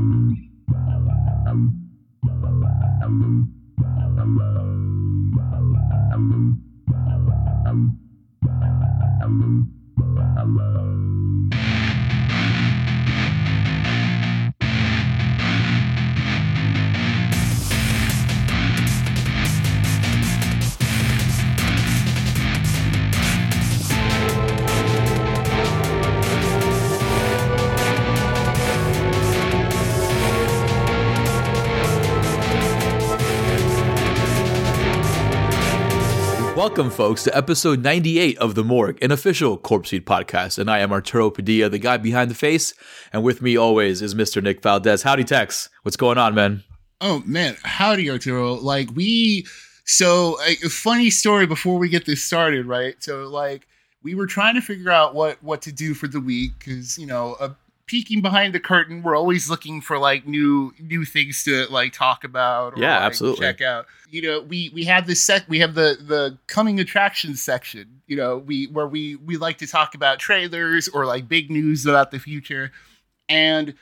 Thank you. Welcome, folks, to episode 98 of The Morgue, an official Corpsefeed podcast. And I am Arturo Padilla, the guy behind the face. And with me always is Mr. Nick Valdez. Howdy, Tex. What's going on, man? Oh, man. Howdy, Arturo. Like, we. So, a funny story before we get this started, right? So, like, we were trying to figure out what what to do for the week because you know a peeking behind the curtain, we're always looking for like new new things to like talk about. Or, yeah, like, absolutely. Check out. You know, we we have this set. We have the the coming attractions section. You know, we where we we like to talk about trailers or like big news about the future, and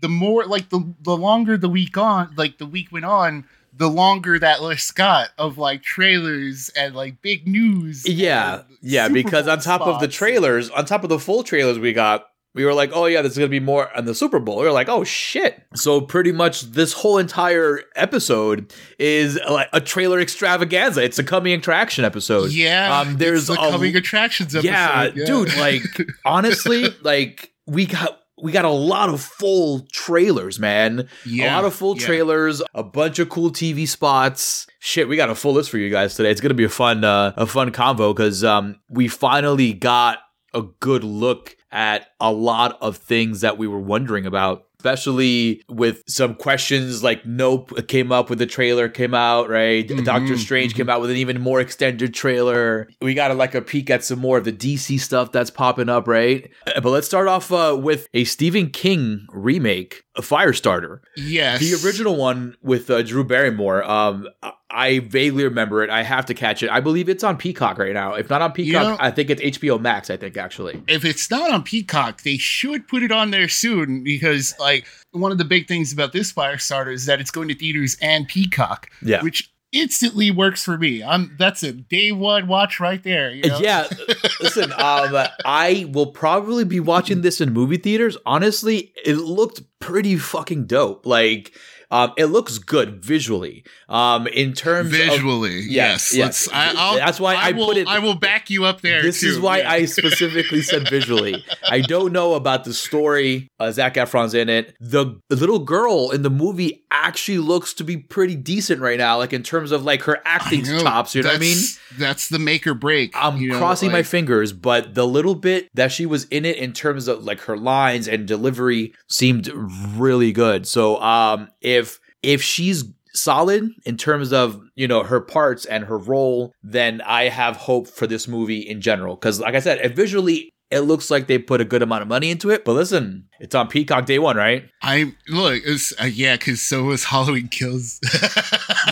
the more like the the longer the week on, like the week went on the longer that list got of like trailers and like big news. Yeah, yeah, because on top of the trailers, on top of the full trailers we got, we were like, oh yeah, there's gonna be more on the Super Bowl. We were like, oh shit. So pretty much this whole entire episode is like a trailer extravaganza. It's a coming attraction episode. Yeah, Um, there's the a- coming attractions episode. yeah, Yeah, dude, like honestly, like we got we got a lot of full trailers, man. yeah, a lot of full yeah. trailers, a bunch of cool TV spots. Shit, we got a full list for you guys today. It's gonna be a fun, uh, a fun convo because um, we finally got a good look at a lot of things that we were wondering about. Especially with some questions like Nope came up with the trailer came out, right? Mhm, Doctor Strange came out with an even more extended trailer. We got a, like a peek at some more of the DC stuff that's popping up, right? Uh, But let's start off uh, with a Stephen King remake, a Firestarter. Yes, The original one with uh, Drew Barrymore. Um, I- vaguely remember it. I have to catch it. I believe it's on Peacock right now. If not on Peacock, know- I think it's HBO Max. I think actually. If it's not on Peacock, they should put it on there soon because, like, one of the big things about this Firestarter is that it's going to theaters and Peacock, Yeah. which instantly works for me. I'm that's a day one watch right there. You know? Yeah, listen. Um, I will probably be watching this in movie theaters. Honestly, it looked pretty fucking dope. Like, um, it looks good visually. Um, in terms of visually, yes. yes. Let's. I, I'll, That's why I will, put it- I will back you up there. This too. is why Yeah. I specifically said visually. I don't know about the story. Uh, Zac Efron's in it. The little girl in the movie actually looks to be pretty decent right now, like in terms of like her acting chops. You know what I mean? That's- the make or break. I'm you know, crossing my fingers, but the little bit that she was in it in terms of like her lines and delivery seemed really good. So um if if she's solid in terms of, you know, her parts and her role, then I have hope for this movie in general cuz like I said, it visually it looks like they put a good amount of money into it. But listen, it's on Peacock day 1, right? I look, it's uh, yeah, because so was Halloween Kills.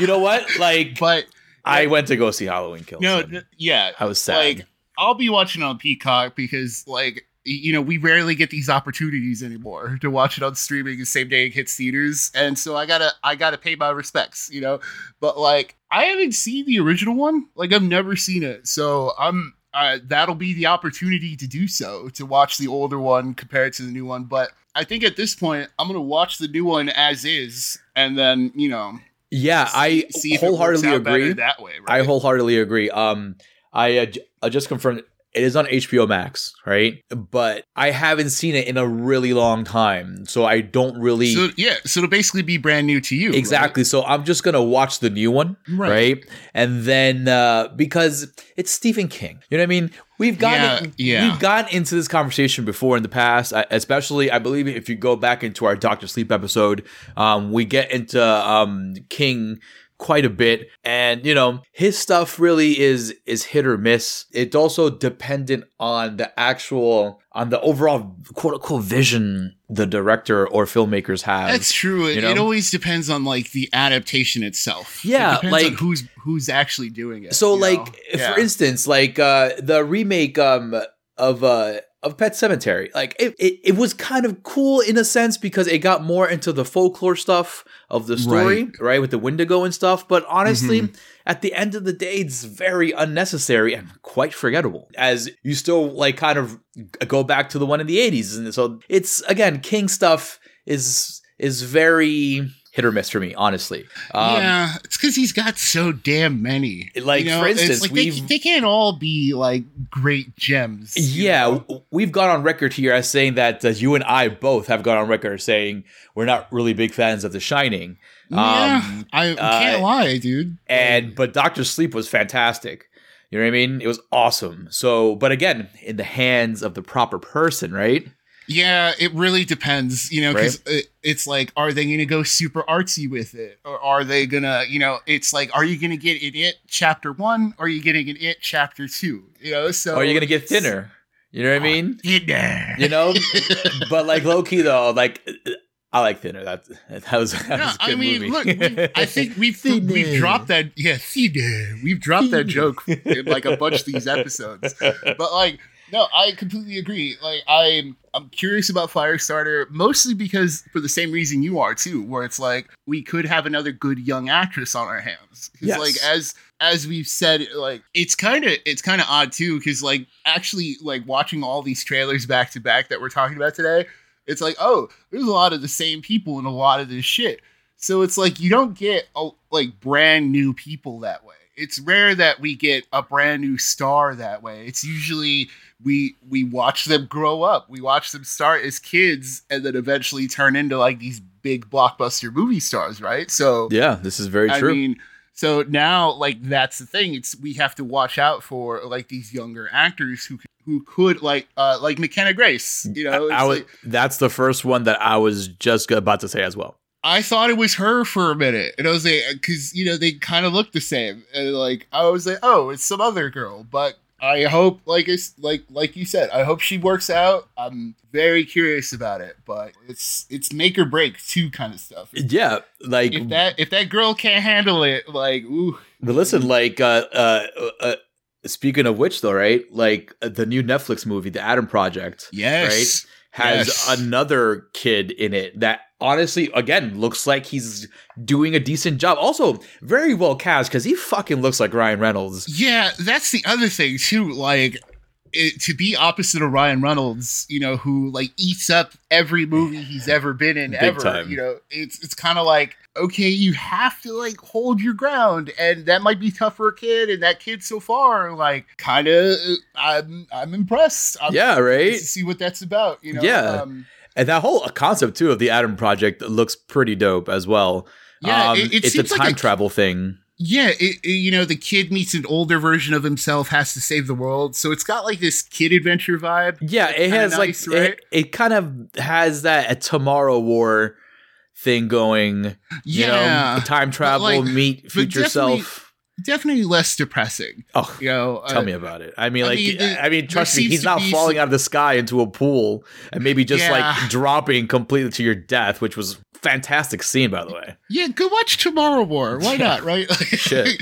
You know what? Like but I went to go see Halloween Kills. no, n- yeah, I was sad. like I'll be watching on Peacock because like you know we rarely get these opportunities anymore to watch it on streaming the same day it hits theaters, and so I gotta I gotta pay my respects, you know. But like I haven't seen the original one, like I've never seen it, so I'm. Uh, that'll be the opportunity to do so to watch the older one compared to the new one but i think at this point i'm gonna watch the new one as is and then you know yeah, I see wholeheartedly agree. that way I wholeheartedly agree. Um, I, uh, I just confirmed it is on HBO Max, right? But I haven't seen it in a really long time, so I don't really so yeah so it'll basically be brand new to you right? exactly. So I'm just gonna watch the new one, Right. right? And then uh, because it's Stephen King, you know what I mean? We've gotten Yeah, yeah. we've gotten into this conversation before in the past, especially I believe if you go back into our Doctor Sleep episode, um, we get into um, King quite a bit and you know his stuff really is is hit or miss it's also dependent on the actual on the overall quote unquote vision the director or filmmakers have That's true. It, you know? it always depends on like the adaptation itself. Yeah, it like- who's who's actually doing it. So, like, know? for instance, like uh, the remake um, of uh, of Pet Sematary. Like it, it, it was kind of cool in a sense because it got more into the folklore stuff of the story, right, right with the Wendigo and stuff. But honestly, mm-hmm. at the end of the day, it's very unnecessary and quite forgettable. As you still like kind of go back to the one in the 80s. And so it's again, King stuff is is very hit or miss for me, honestly. Um, yeah, it's because he's got so damn many. Like you know, for instance, like they, they, can't all be like great gems. Yeah, know? we've gone on record here as saying that uh, you and I both have gone on record saying we're not really big fans of The Shining. Yeah, um, I can't uh, lie, dude. And but Doctor Sleep was fantastic. You know what I mean? It was awesome. So, but again, in the hands of the proper person, right? Yeah, it really depends, you know, because right? it, it's like, are they going to go super artsy with it? Or are they going to, you know, it's like, are you going to get an It chapter one? Or are you getting an It chapter two? You know, so. Or are you going to get thinner? You know what I ah, mean? Thinner. You know? but like low key though, like. I like thinner. That that was, that yeah, was I mean, movie. look, I think we've we've dropped that. Yeah, thinner. We've dropped that joke in like a bunch of these episodes. But like, no, I completely agree. Like I'm I'm curious about Firestarter mostly because for the same reason you are too, where it's like we could have another good young actress on our hands. Because yes. like as as we've said, like it's kind of it's kind of odd too, because like actually like watching all these trailers back to back that we're talking about today, it's like oh, there's a lot of the same people in a lot of this shit. So it's like you don't get like brand new people that way it's rare that we get a brand new star that way. It's usually we we watch them grow up. We watch them start as kids and then eventually turn into like these big blockbuster movie stars, right? So Yeah, this is very true. I mean, so now like that's the thing. It's we have to watch out for like these younger actors who who could like uh like McKenna Grace, you know. I, I was, like, that's the first one that I was just about to say as well. I thought it was her for a minute, and I was like, because you know they kind of look the same, and like I was like, oh, it's some other girl, but I hope, like it's like like you said, I hope she works out. I'm very curious about it, but it's it's make or break too kind of stuff. Yeah, like if that if that girl can't handle it, like ooh. But listen, like uh, uh, uh speaking of which, though, right? Like uh, the new Netflix movie, The Adam Project, yes, right, has yes. another kid in it that honestly, again, looks like he's doing a decent job. Also, very well cast because he fucking looks like Ryan Reynolds. Yeah, that's the other thing too. Like. It, to be opposite of Ryan Reynolds, you know, who like eats up every movie he's ever been in Big ever. Time. You know, it's it's kind of like okay, you have to like hold your ground, and that might be tough for a kid. And that kid so far, like, kind of, I'm I'm impressed. I'm yeah, right. See what that's about. You know, yeah. Um, and that whole concept too of the Adam Project looks pretty dope as well. Yeah, um, it, it it's a time like a, travel thing. Yeah, it, you know, the kid meets an older version of himself, has to save the world. So it's got like this kid adventure vibe. Yeah, it has nice, like right? it, it, kind of has that a Tomorrow War thing going. Yeah, you know, time travel, like, meet future self definitely less depressing. Oh, you know, tell uh, me about it. I mean, like, I mean, it, I mean trust me, he's not falling some... out of the sky into a pool and maybe just yeah. like dropping completely to your death, which was fantastic scene, by the way. Yeah, go watch Tomorrow War. Why not? Right? Shit.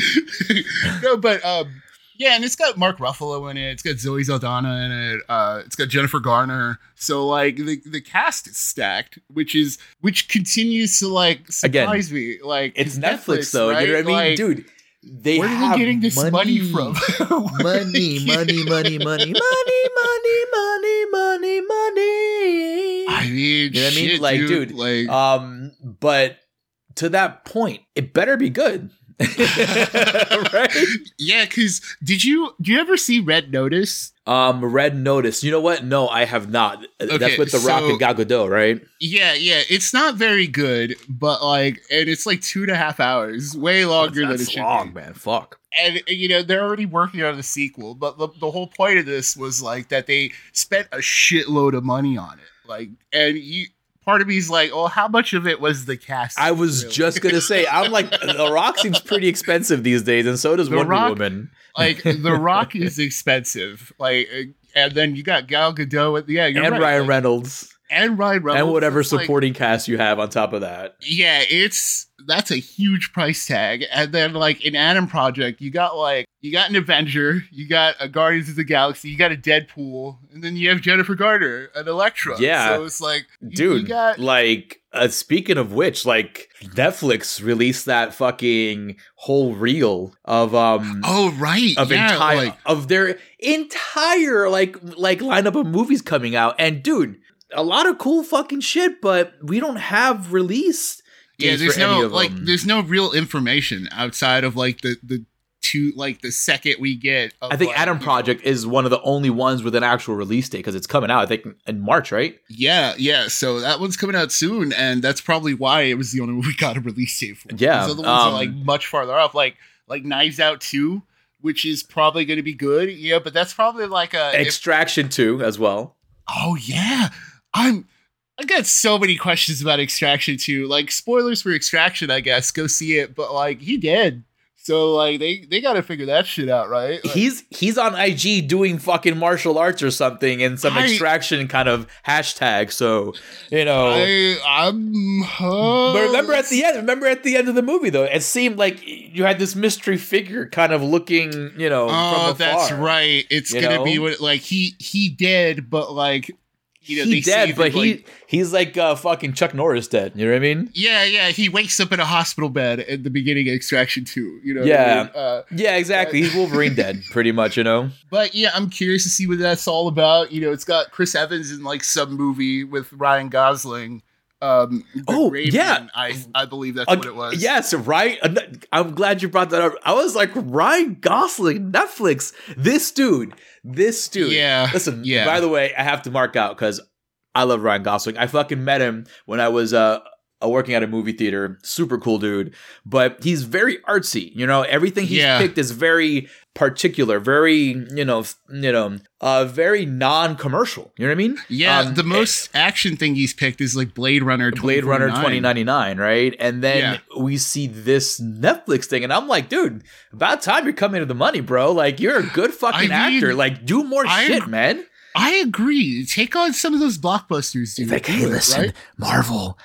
no, but um, yeah, and it's got Mark Ruffalo in it. It's got Zoe Saldana in it. Uh, it's got Jennifer Garner. So like the the cast is stacked, which is which continues to like surprise Again, me. Like it's Netflix, Netflix though. Right? You know what I mean, like, dude? They Where are they getting this money, money from? money, money, money, money, money, money, money, money, money. I mean, you know what I mean? Like, dude, dude, like, um, but to that point, it better be good. right? Yeah, because did you do you ever see Red Notice? Um, Red Notice. You know what? No, I have not. Okay, That's with the so, Rock and Gal Gadot, right? Yeah, yeah. It's not very good, but like, and it's like two and a half hours, way longer that's, that's than it long, should be. man. Fuck. And you know they're already working on the sequel, but the, the whole point of this was like that they spent a shitload of money on it, like, and you part of me is like, well, how much of it was the cast? I was really? just gonna say, I'm like, The Rock seems pretty expensive these days, and so does the Wonder Rock, Woman. like, The Rock is expensive. Like, and then you got Gal Gadot. Yeah, and right. Ryan like, Reynolds. And Ryan Reynolds and whatever it's like- supporting cast you have on top of that. yeah, it's that's a huge price tag. And then like in Adam Project, you got like you got an Avenger, you got a Guardians of the Galaxy, you got a Deadpool, and then you have Jennifer Garner, an Elektra. Yeah. so it's like you- Dude, you got like uh, speaking of which, like Netflix released that fucking whole reel of um oh right, of yeah, entire like of their entire like like lineup of movies coming out. And dude, a lot of cool fucking shit, but we don't have release. yeah. dates There's for any no of like them. there's no real information outside of like the the two like the second we get. Of, I think like, Adam Project is one of the only ones with an actual release date because it's coming out. I think in March, right? Yeah, yeah. So that one's coming out soon, and that's probably why it was the only one we got a release date for. Yeah, These other ones are um, like much farther off, like like Knives Out Two, which is probably going to be good. Yeah, but that's probably like a. if- Extraction two as well. oh yeah, I'm. I got so many questions about Extraction Two. Like spoilers for Extraction, I guess. Go see it, but like he did. So like they they got to figure that shit out, right? Like, He's he's on IG doing fucking martial arts or something and some I- extraction kind of hashtag. So you know. I I'm. Uh, But remember at the end, remember at the end of the movie though, it seemed like you had this mystery figure kind of looking, you know, Oh, that's right. It's gonna know? be what like he he did, but like you know he dead, but he like- he's like uh, fucking Chuck Norris dead. You know what I mean? yeah yeah he wakes up in a hospital bed at the beginning of Extraction Two. You know what I Yeah. mean? Uh, Yeah, exactly. He's Wolverine dead, pretty much. You know. but yeah, I'm curious to see what that's all about. You know, it's got Chris Evans in like some movie with Ryan Gosling. Um, Oh, Gray Man, yeah. I I believe that's Uh, what it was. Yes, right. Uh, I'm glad you brought that up. I was like, Ryan Gosling, Netflix. This dude, this dude. Yeah, Listen, yeah. by the way, I have to mark out because I love Ryan Gosling. I fucking met him when I was uh, uh, working at a movie theater. Super cool dude. But he's very artsy. You know, everything he's Yeah. picked is very particular, very, you know, you know, uh, very non-commercial. You know what I mean? Yeah, Um, the most action thing he's picked is like Blade Runner. Blade Runner 2049. 2099, right? And then Yeah. we see this Netflix thing, and I'm like, dude, about time you're coming to the money, bro. Like, you're a good fucking I mean, actor. Like, do more I shit, ag- man. I agree. Take on some of those blockbusters, dude. Do it, right? Marvel,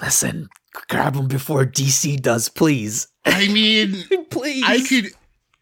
listen, grab him before DC does, please. I mean, please. I could.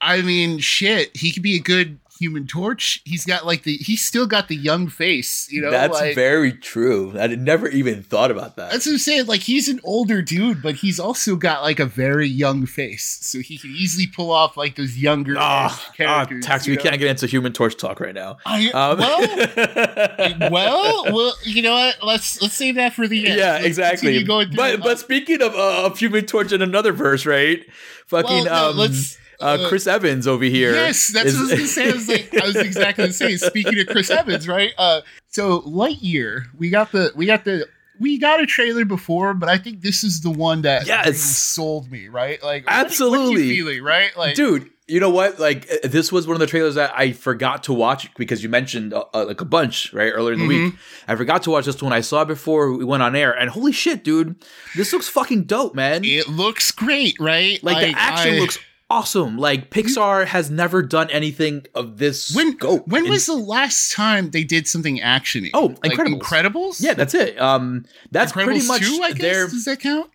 I mean, shit. He could be a good Human Torch. He's got like the. He's still got the young face. You know, That's like, very true. I had never even thought about that. That's what I'm saying. Like he's an older dude, but he's also got like a very young face, so he can easily pull off like those younger age characters. ah, Tex, you we know? can't get into human torch talk right now. I, Um, well, well, well, you know what? Let's let's save that for the end. yeah, Let's exactly. continue Going through But it. but speaking of uh, of Human Torch in another verse, right? Fucking Well, no, um, let's, uh, uh, Chris Evans over here. Yes, that's is- what I was gonna say. I was like, I was exactly the same. Speaking of Chris Evans, right? Uh, so Lightyear, we got the, we got the, we got a trailer before, but I think this is the one that Yes. really sold me, right? Like, what- what, Absolutely. you feeling, right? Like, Dude, you know what? Like uh, this was one of the trailers that I forgot to watch because you mentioned uh, uh, like a bunch right earlier in the Mm-hmm. week. I forgot to watch this one. I saw it before we went on air, and holy shit, dude, this looks fucking dope, man. it looks great, right? like the action I- looks awesome. Like Pixar has never done anything of this When scope. when in- was the last time they did something actiony? Oh, like Incredibles. Incredibles. yeah, that's it. Um, that's Incredibles pretty much two. I guess their does that count?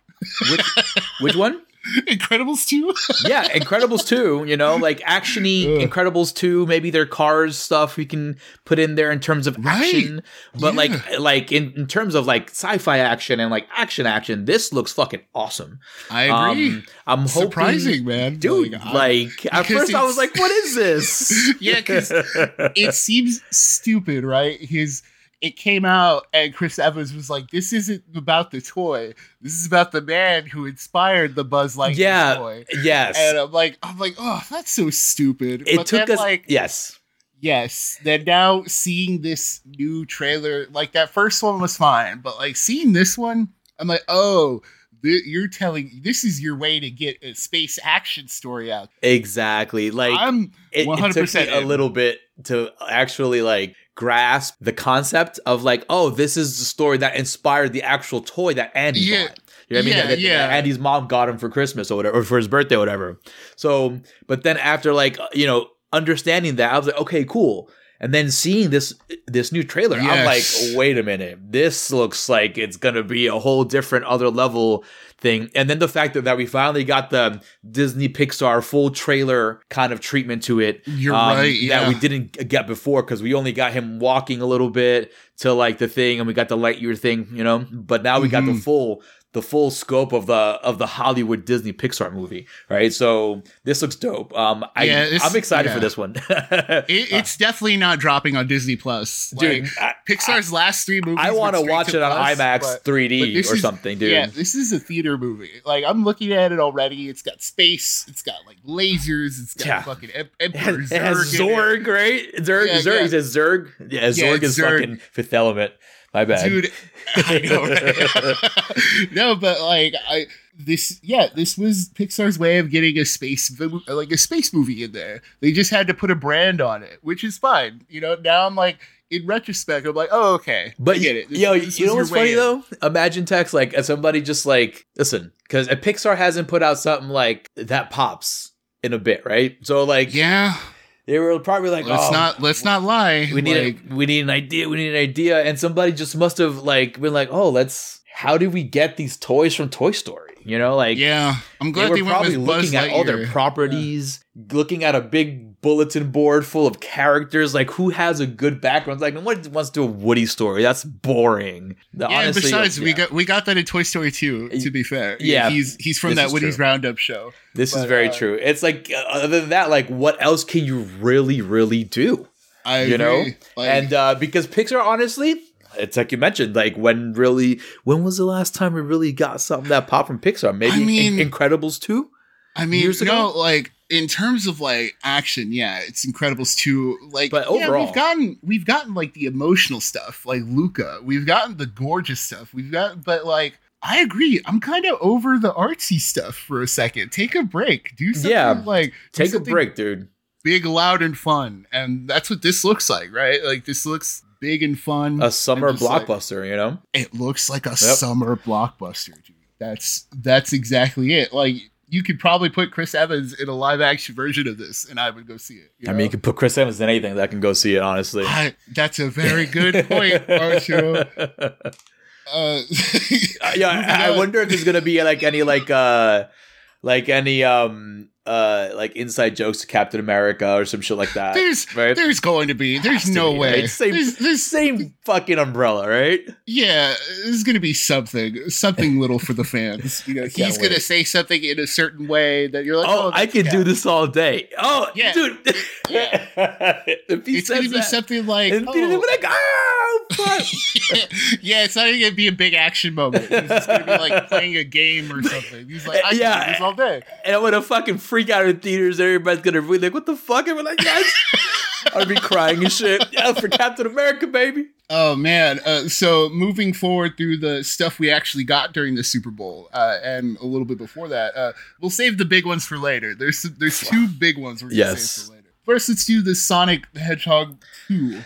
which, which one? Incredibles two. yeah, Incredibles 2, you know, like actiony Ugh. Incredibles 2, maybe their cars stuff we can put in there in terms of Right. action. But Yeah. like like in, in terms of like sci-fi action and like action action, this looks fucking awesome. I agree. Um, I'm hoping Surprising, man, Dude, Like, like at first I was like, what is this? yeah, cuz it seems stupid, right? His it came out and Chris Evans was like, "This isn't about the toy. This is about the man who inspired the Buzz Lightyear Yeah, toy." yes. And I'm like, I'm like, oh, that's so stupid. it but took then, us like, yes. yes. Then now seeing this new trailer, like that first one was fine, but like seeing this one, I'm like, oh. th- You're telling this is your way to get a space action story out. Exactly. Like I'm it, it 100% took me a little bit to actually like grasp the concept of like, oh, this is the story that inspired the actual toy that Andy Yeah. bought. You know what I mean? Yeah, That- that yeah. Andy's mom got him for Christmas or whatever, or for his birthday or whatever. So, but then after like, you know, understanding that, I was like, okay, cool. And then seeing this this new trailer, I'm like, wait a minute, this looks like it's gonna be a whole different other level thing. And then the fact that, that we finally got the Disney Pixar full trailer kind of treatment to it. You're um, right. Yeah. That we didn't get before because we only got him walking a little bit to like the thing and we got the Lightyear thing, you know. But now we got the Mhm. full the full scope of the of the Hollywood Disney Pixar movie, right? So this looks dope. Um, I Yeah, I'm excited yeah. for this one, It, it's definitely not dropping on Disney Plus. dude. Like, I, Pixar's last three movies. I want to watch it on Plus, IMAX but- 3D but or is- something, dude. Yeah, this is a theater movie. Like I'm looking at it already. It's got space. It's got like lasers. It's got Yeah. fucking em- Emperor has, it has Zurg it. Zorg, right? Zerg, Yeah, Zerg. yeah. Zerg. Yeah, Zorg it's is Zurg. fucking fifth element. My bad. dude. I know, right? no, but like I this yeah this was Pixar's way of getting a space like a space movie in there. They just had to put a brand on it, which is fine. You know, now I'm like in retrospect, I'm like, oh okay, But I get it. This- yo, this you know what's funny in. though? Imagine Tex like somebody just like listen, because Pixar hasn't put out something like that pops in a bit, right? So like Yeah, they were probably like, let's oh, not let's not lie. we need like, a, we need an idea, we need an idea, and somebody just must have like been like, oh, let's. How do we get these toys from Toy Story? You know, like yeah. I'm they glad were they, went probably looking at all their properties, looking at a big bulletin board full of characters. Like, who has a good background? Like, no one wants to do a Woody story. That's boring. Yeah, and Honestly, besides, we got we got that in Toy Story 2, To be fair, Yeah, he's he's from that Woody's true. Roundup show. This is very uh, true. It's like, uh, other than that, like, what else can you really, really do? I You know? Like, and uh, because Pixar, honestly, it's like you mentioned, like when really, when was the last time we really got something that popped from Pixar? Maybe I mean- In- Incredibles two. I mean, years no, ago? like in terms of like action, yeah, it's Incredibles two. Like, But yeah, overall- we've gotten we've gotten like the emotional stuff, like Luca. We've gotten the gorgeous stuff. We've got, but like. I agree. I'm kind of over the artsy stuff for a second. Take a break. Do something Yeah. like Take a break, dude. big, loud, and fun. And that's what this looks like, right? Like this looks big and fun. A summer just, like, blockbuster, you know. it looks like a summer blockbuster, dude. That's that's exactly it. Like you could probably put Chris Evans in a live action version of this, and I would go see it. you I mean, you could put Chris Evans in anything that can go see it. Honestly, I- that's a very good point, Archer. Uh, Uh, yeah, I, I wonder if there's gonna be like any like uh like any um uh like inside jokes to Captain America or some shit like that. There's right? there's going to be. There's to no be, way. right? Same, There's, there's same fucking umbrella, right? yeah. There's going to be something something little for the fans. You know, he's going to wait. say something in a certain way that you're like, Oh, oh, I could yeah. do this all day. Oh, Yeah. dude. Yeah. It's going to says be that, something like, oh, people will be like, oh, yeah, it's not even gonna be a big action moment. It's just gonna be like playing a game or something. He's like, I Yeah. can do this all day. and I'm gonna fucking freak out in theaters. Everybody's gonna be like, "What the fuck?" I'm like, "Yes." I'll be crying and shit. Yeah, for Captain America, baby. Oh man! Uh, so moving forward through the stuff we actually got during the Super Bowl uh, and a little bit before that, uh, we'll save the big ones for later. There's there's two big ones we're gonna Yes. save for later. First, let's do the Sonic the Hedgehog two.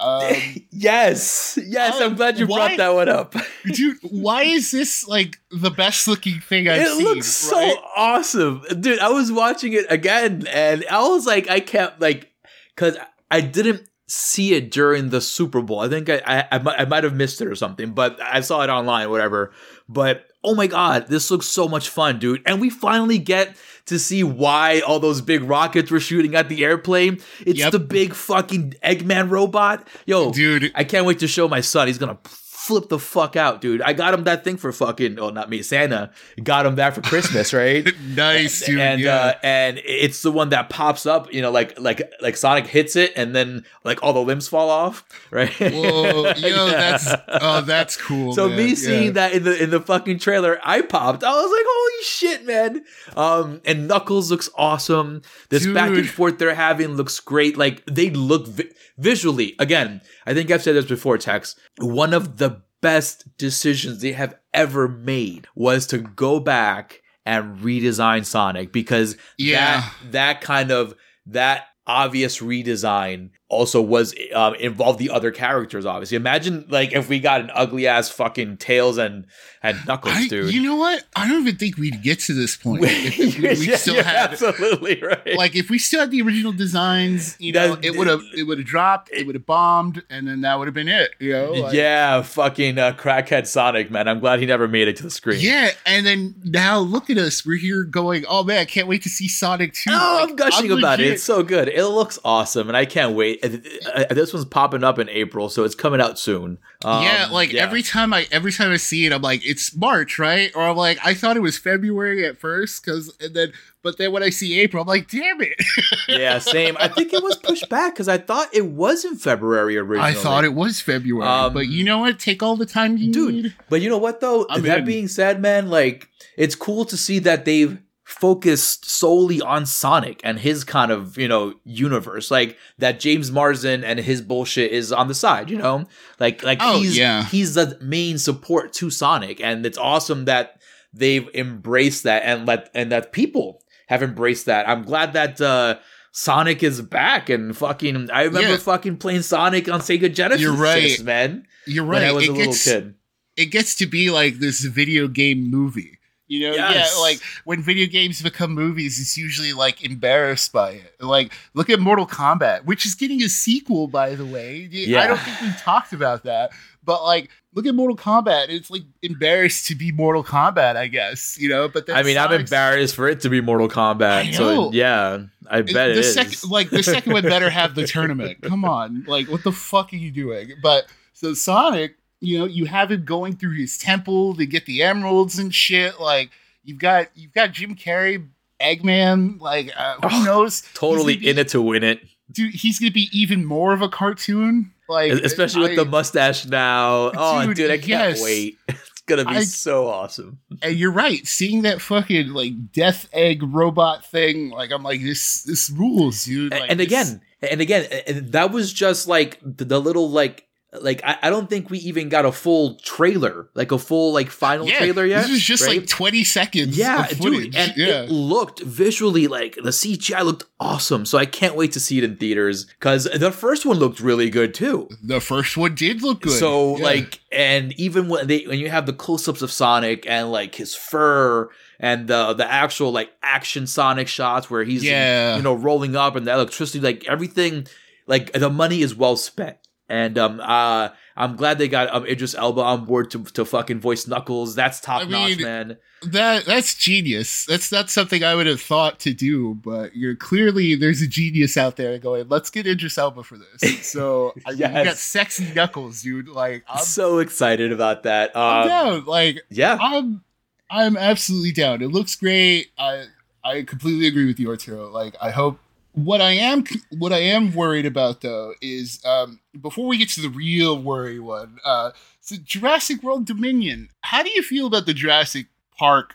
Um, yes, yes. Uh, I'm glad you why- brought that one up. dude, why is this like the best looking thing I've it seen? It looks so right? awesome, dude. I was watching it again, and I was like, I can't like, cause I didn't see it during the Super Bowl. I think I I, I, might, I might have missed it or something, but I saw it online, whatever. But oh my god, this looks so much fun, dude! And we finally get to see why all those big rockets were shooting at the airplane. It's Yep. the big fucking Eggman robot, yo. dude. I can't wait to show my son. He's gonna flip the fuck out, dude. I got him that thing for fucking. Oh, not me. Santa got him that for Christmas, right? nice, dude. and yeah. uh, and it's the one that pops up. You know, like like like Sonic hits it, and then like all the limbs fall off, right? Whoa, yo, Yeah. that's oh, that's cool. So man. me seeing that in the in the fucking trailer, I popped. I was like, "Holy shit, man!" Um, and Knuckles looks awesome. This back and forth they're having looks great. Like they look vi- visually. Again, I think I've said this before. Tex. One of the best decisions they have ever made was to go back and redesign Sonic because Yeah. that that kind of that obvious redesign also was um, involved the other characters. Obviously, imagine like if we got an ugly ass fucking tails and and knuckles, I, dude. You know what? I don't even think we'd get to this point. if, if we, we Yeah, still had absolutely right. like if we still had the original designs, you know, it would have it would have dropped, it would have bombed, and then that would have been it. You know, like- yeah, fucking uh, crackhead Sonic, man. I'm glad he never made it to the screen. Yeah, and then now look at us. We're here going, oh man, I can't wait to see Sonic 2. Oh, I'm Like, gushing about it. It's so good. It looks awesome, and I can't wait. Uh, This one's popping up in April, so it's coming out soon. Um, yeah, like yeah. every time I every time I see it, I'm like, it's March, right? Or I'm like, I thought it was February at first, because and then but then when I see April, I'm like, damn it. yeah, same. I think it was pushed back because I thought it was in February originally. I thought it was February, Um, but you know what? Take all the time you dude. need. But you know what though? I'm that in. being said, man, like it's cool to see that they've focused solely on Sonic and his kind of, you know, universe. Like that James Marsden and his bullshit is on the side, you know? Like like Oh, he's yeah. he's the main support to Sonic and it's awesome that they've embraced that and let and that people have embraced that. I'm glad that uh Sonic is back and fucking I remember Yeah. fucking playing Sonic on Sega Genesis, You're right. man. You're When right. I was it a little gets kid. it gets to be like this video game movie. You know, Yes. yeah, like when video games become movies, it's usually like embarrassed by it. Like, look at Mortal Kombat, which is getting a sequel, by the way. Yeah. I don't think we've talked about that, but like, look at Mortal Kombat. It's like embarrassed to be Mortal Kombat, I guess. You know, but I mean, I'm embarrassed for it to be Mortal Kombat. So yeah, I bet the it is. Second, like the second one better have the tournament. Come on, like what the fuck are you doing? But so Sonic, you know, you have him going through his temple to get the emeralds and shit. Like you've got you've got Jim Carrey, Eggman. Like uh, who Oh, knows? totally gonna in it to win it, dude. He's gonna be even more of a cartoon. Like especially with I- the mustache now. Oh, Dude, dude, I can't yes. wait. It's gonna be I- so awesome. And you're right. Seeing that fucking like death egg robot thing, like I'm like this this rules, dude. Like, and this- again, and again, and that was just like the, the little like. Like I, I don't think we even got a full trailer, like a full like final yeah, trailer yet. This is just right? like 20 seconds. Yeah, of dude, and yeah. it looked visually like the CGI looked awesome. So I can't wait to see it in theaters because the first one looked really good too. The first one did look good. So Yeah. like, and even when they when you have the close ups of Sonic and like his fur and the the actual like action Sonic shots where he's Yeah. you know rolling up and the electricity, like everything, like the money is well spent. And um, uh, I'm glad they got um, Idris Elba on board to to fucking voice Knuckles. That's top I notch, mean, man. that that's genius. That's not something I would have thought to do, but you're clearly there's a genius out there going, let's get Idris Elba for this. So I mean, you got sexy knuckles, dude. Like I'm, so excited about that. I'm Um, down. Like yeah, I'm I'm absolutely down. It looks great. I I completely agree with you, Arturo. Like I hope what I am what I am worried about though is um before we get to the real worry one, uh so Jurassic World Dominion. How do you feel about the Jurassic Park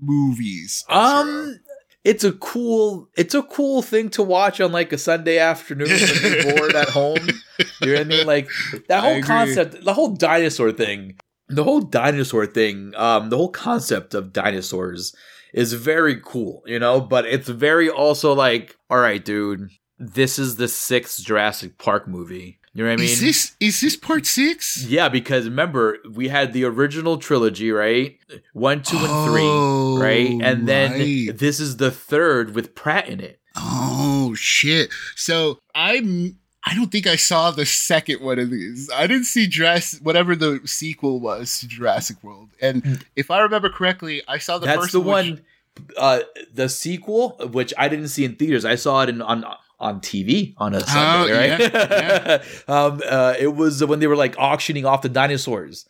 movies? Um, it's a cool, it's a cool thing to watch on like a Sunday afternoon when you're bored at home. You know what I mean? Like that whole concept, the whole dinosaur thing, the whole dinosaur thing, um, the whole concept of dinosaurs is very cool, you know. But it's very also like, all right, dude, this is the sixth Jurassic Park movie. You know what I mean? is this is this part six? yeah, because remember we had the original trilogy, right? One, two, and three Oh, right? And then right. this is the third with Pratt in it. Oh shit! So I'm. I don't think I saw the second one of these. I didn't see Jurassic, whatever the sequel was to Jurassic World. And if I remember correctly, I saw the That's first the one. which- Uh, the sequel, which I didn't see in theaters, I saw it in on on TV on a Sunday, Oh, right? yeah, um, uh, it was when they were like auctioning off the dinosaurs.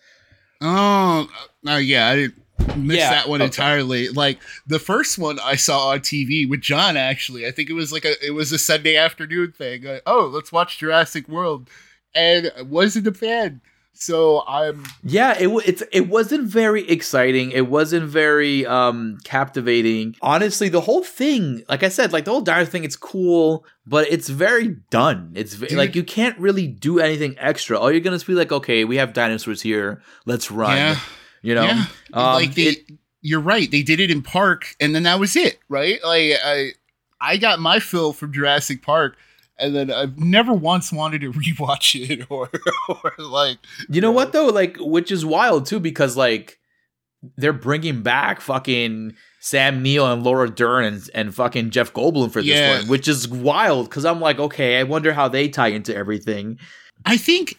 Oh, no, yeah, I didn't miss Yeah, that one okay. entirely. Like the first one I saw on TV with John. Actually, I think it was like a it was a Sunday afternoon thing. Like, oh, let's watch Jurassic World, and I wasn't a fan. So I'm Yeah, it wa- it's it wasn't very exciting. It wasn't very um captivating. Honestly, the whole thing, like I said, like the whole dinosaur thing, it's cool, but it's very done. It's ve- Dude. like you can't really do anything extra. All you're gonna be like, okay, we have dinosaurs here, let's run. yeah. You know, yeah, Um, like they, it- you're right. They did it in Park, and then that was it, right? Like I, I got my fill from Jurassic Park. and then I've never once wanted to rewatch it or or like You know what though? Like, which is wild too, because like they're bringing back fucking Sam Neill and Laura Dern and, and fucking Jeff Goldblum for this Yeah. one, which is wild. Because I'm like, okay, I wonder how they tie into everything. I think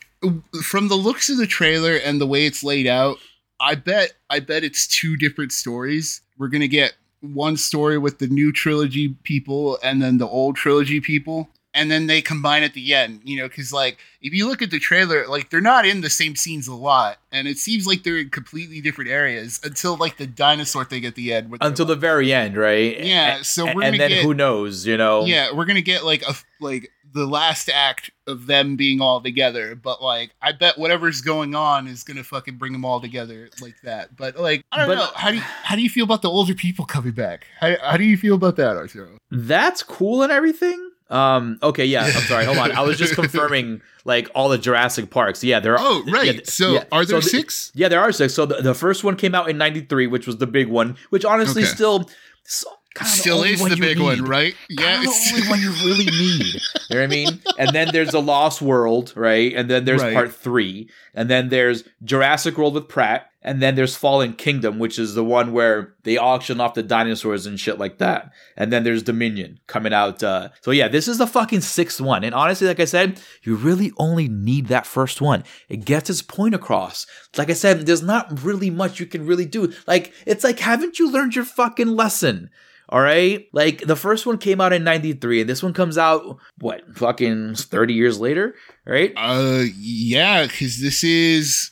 from the looks of the trailer and the way it's laid out, I bet I bet it's two different stories. We're gonna get one story with the new trilogy people and then the old trilogy people. And then they combine at the end, you know, because like if you look at the trailer, like they're not in the same scenes a lot, and it seems like they're in completely different areas until like the dinosaur thing at the end. Until the very end, right? Yeah, so and gonna then get- who knows, you know? yeah, we're gonna get like a like the last act of them being all together. But like, I bet whatever's going on is gonna fucking bring them all together like that. But like, I don't But- know. How do you, how do you feel about the older people coming back? How, how do you feel about that, Arturo? That's cool and everything. Um. Okay. Yeah. I'm sorry. Hold on. I was just confirming like all the Jurassic Parks. Yeah. There are. Oh, right. yeah, so yeah. are there So the- six? Yeah, there are six. So the, the first one came out in '93, which was the big one, which honestly Okay. still so, kinda the Still is the big one, right? Yeah, the it's- only one you really need. You know what I mean? And then there's the Lost World, right? And then there's Right. part three, and then there's Jurassic World with Pratt, and then there's Fallen Kingdom, which is the one where they auction off the dinosaurs and shit like that. And then there's Dominion coming out. Uh, so yeah, this is the fucking sixth one. And honestly, like I said, you really only need that first one. It gets its point across. Like I said, there's not really much you can really do. Like it's like, haven't you learned your fucking lesson? All right. Like the first one came out in 93 and this one comes out, what, fucking 30 years later? Right? Uh, yeah, because this is,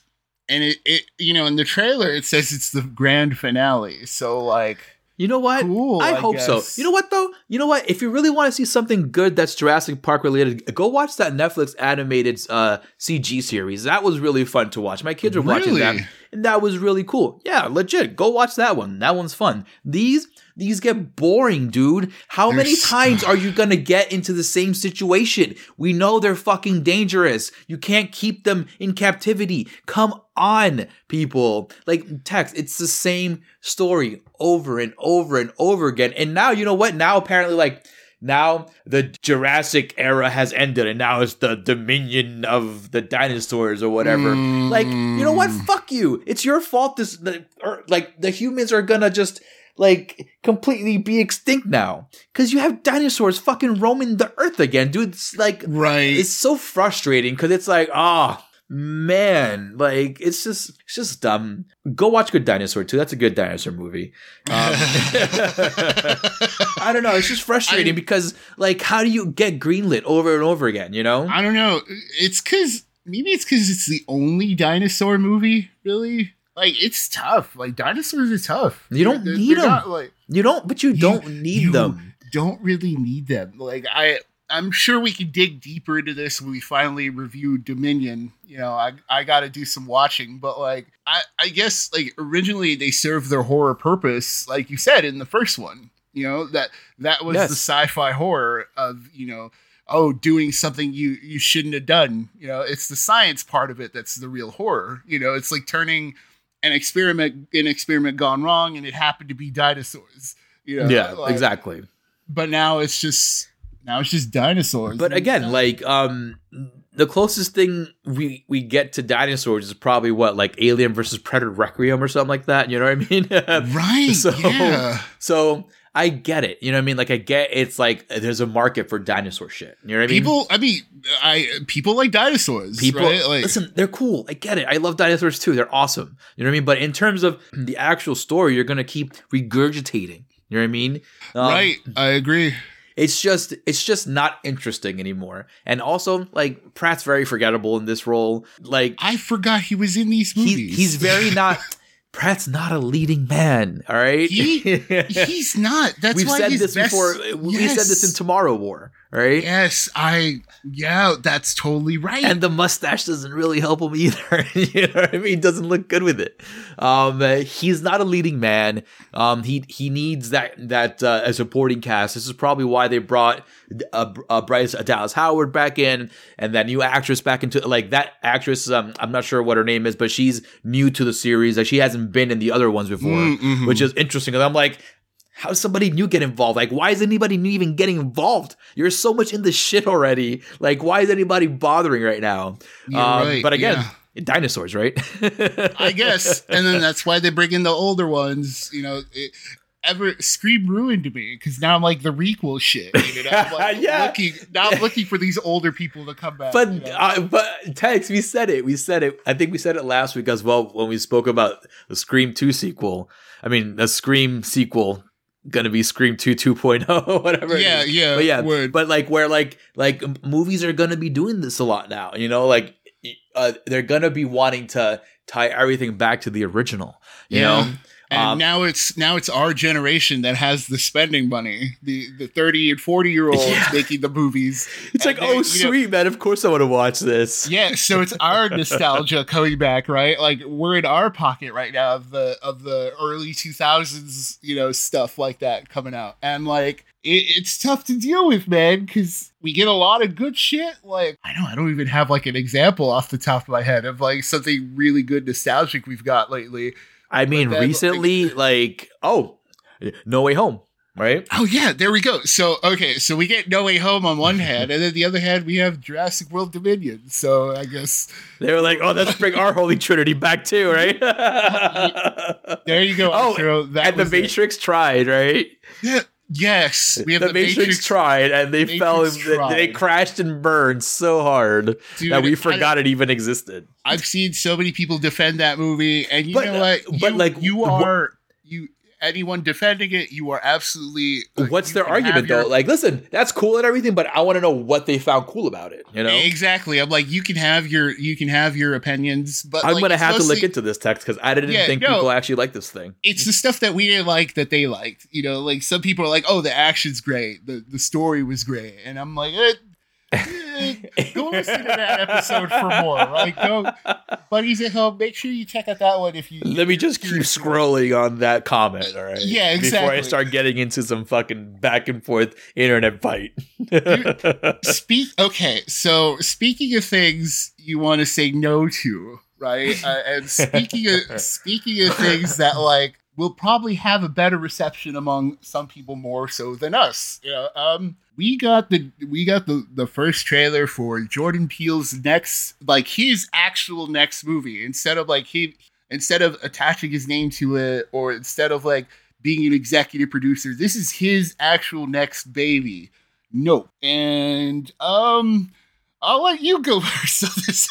and it, it, you know, in the trailer it says it's the grand finale. So like, You know what? cool. I, hope so. You know what though? You know what? If you really want to see something good that's Jurassic Park related, go watch that Netflix animated uh, CG series. That was really fun to watch. My kids were watching that, and that was really cool. Yeah, legit. Go watch that one. That one's fun. These these get boring, dude. How They're many so- times are you gonna get into the same situation? We know they're fucking dangerous. You can't keep them in captivity. Come on, people. Like Tex, it's the same story over and over and over again. And now you know what? Now apparently, like now the Jurassic era has ended, and now it's the dominion of the dinosaurs or whatever. Like, you know what? Mm. Fuck you. It's your fault. This, the, or, like, the humans are gonna just like completely be extinct now because you have dinosaurs fucking roaming the earth again, dude. It's like right. it's so frustrating because it's like, ah, man, like it's just it's just dumb. Go watch Good Dinosaur too. That's a good dinosaur movie. Um, I don't know. It's just frustrating I- because like, how do you get greenlit over and over again? You know? I don't know. It's because maybe it's because it's the only dinosaur movie. Really, like it's tough. Like dinosaurs are tough. You don't They're- need they're 'em. not, like You don't, but you, You- don't need you them. Don't really need them. Like I, I'm sure we can dig deeper into this when we finally review Dominion. You know, I I got to do some watching, but like I I guess like originally they served their horror purpose, like you said in the first one. You know that that was Yes. the sci-fi horror of you know oh doing something you you shouldn't have done. You know, it's the science part of it that's the real horror. You know, it's like turning an experiment an experiment gone wrong and it happened to be dinosaurs. You know, yeah, like- exactly. but now it's just now it's just dinosaurs. But again, like um the closest thing we we get to dinosaurs is probably what like Alien versus Predator Requiem or something like that. You know what I mean? right? so- yeah, so I get it. You know what I mean? Like I get it's like there's a market for dinosaur shit. You know what I mean? people. I mean, I people like dinosaurs. People right? like listen, they're cool. I get it. I love dinosaurs too. They're awesome. You know what I mean? But in terms of the actual story, you're gonna keep regurgitating. You know what I mean? Um, right. I agree. it's just it's just not interesting anymore. And also, like Pratt's very forgettable in this role. Like I forgot he was in these he, movies. he's very not. Pratt's not a leading man. All right. He- he's not. That's We've why said his this best- before. We said this in Tomorrow War. Right. Yes, I. Yeah, that's totally right. and the mustache doesn't really help him either. you know what I mean? He doesn't look good with it. Um, uh, he's not a leading man. Um, he he needs that that uh, a supporting cast. This is probably why they brought a, uh, Bryce Dallas Howard back in, and that new actress back into like that actress. Um, I'm not sure what her name is, but she's new to the series. Like she hasn't been in the other ones before, Mm, mhm. which is interesting. Because I'm like. How does somebody new get involved? Like, why is anybody new even getting involved? You're so much in the shit already. Like, why is anybody bothering right now? Um, right, but again, yeah. dinosaurs, right? I guess, and then that's why they bring in the older ones. You know, it, ever Scream ruined me because now I'm like the requel shit. You know, I'm like Yeah. looking now I'm looking for these older people to come back. But you know? uh, but Tex, we said it. We said it. I think we said it last week as well when we spoke about the Scream Two sequel. I mean, the Scream sequel gonna be Scream Two 2.0, whatever. yeah, yeah, but yeah, word. but like where like like movies are gonna be doing this a lot now. You know, like uh, they're gonna be wanting to tie everything back to the original. You Yeah. know, and um, now it's now it's our generation that has the spending money. The the thirty and forty year olds Yeah. making the movies. it's like, oh you know- sweet man, of course I want to watch this. Yeah, so it's our nostalgia coming back, right? Like we're in our pocket right now of the of the early two thousands, you know, stuff like that coming out, and like it, it's tough to deal with, man, because we get a lot of good shit. Like I know I don't even have like an example off the top of my head of like something really good nostalgic we've got lately. I mean, recently, like, oh, No Way Home, right? Oh yeah, there we go. So okay, so we get No Way Home on one hand, and then the other hand we have Jurassic World Dominion. So I guess They were like, oh, let's bring our Holy Trinity back too, right? there you go. Oh, that and the was it. Matrix tried, right? Yeah, yes, we have the, the, Matrix, Matrix. tried, and they Matrix fell. They crashed and burned so hard Dude, that we I- forgot it even existed. I've seen so many people defend that movie, and you But, know what? uh, but, You- like, you are you. Anyone defending it, you are absolutely. uh, What's their argument your- though? Like, listen, that's cool and everything, but I want to know what they found cool about it. You know, Exactly. I'm like, you can have your you can have your opinions, but I'm like, gonna have to look into this text because I didn't Yeah, think no. people actually like this thing. it's the stuff that we didn't like that they liked. You know, like some people are like, "Oh, the action's great, the the story was great," and I'm like, eh, "Go listen to that episode for more." Right? Go, buddies at home. Make sure you check out that one if you. Let me just keep scrolling on that comment, all right? Yeah, exactly. Before I start getting into some fucking back and forth internet fight. Speak. Okay, so speaking of things you want to say no to, right? Uh, and speaking of speaking of things that like will probably have a better reception among some people more so than us. You know, um, we got the we got the the first trailer for Jordan Peele's next, like his actual next movie. Instead of like he, instead of attaching his name to it, or instead of like being an executive producer, this is his actual next baby. Nope. And um I'll let you go first on this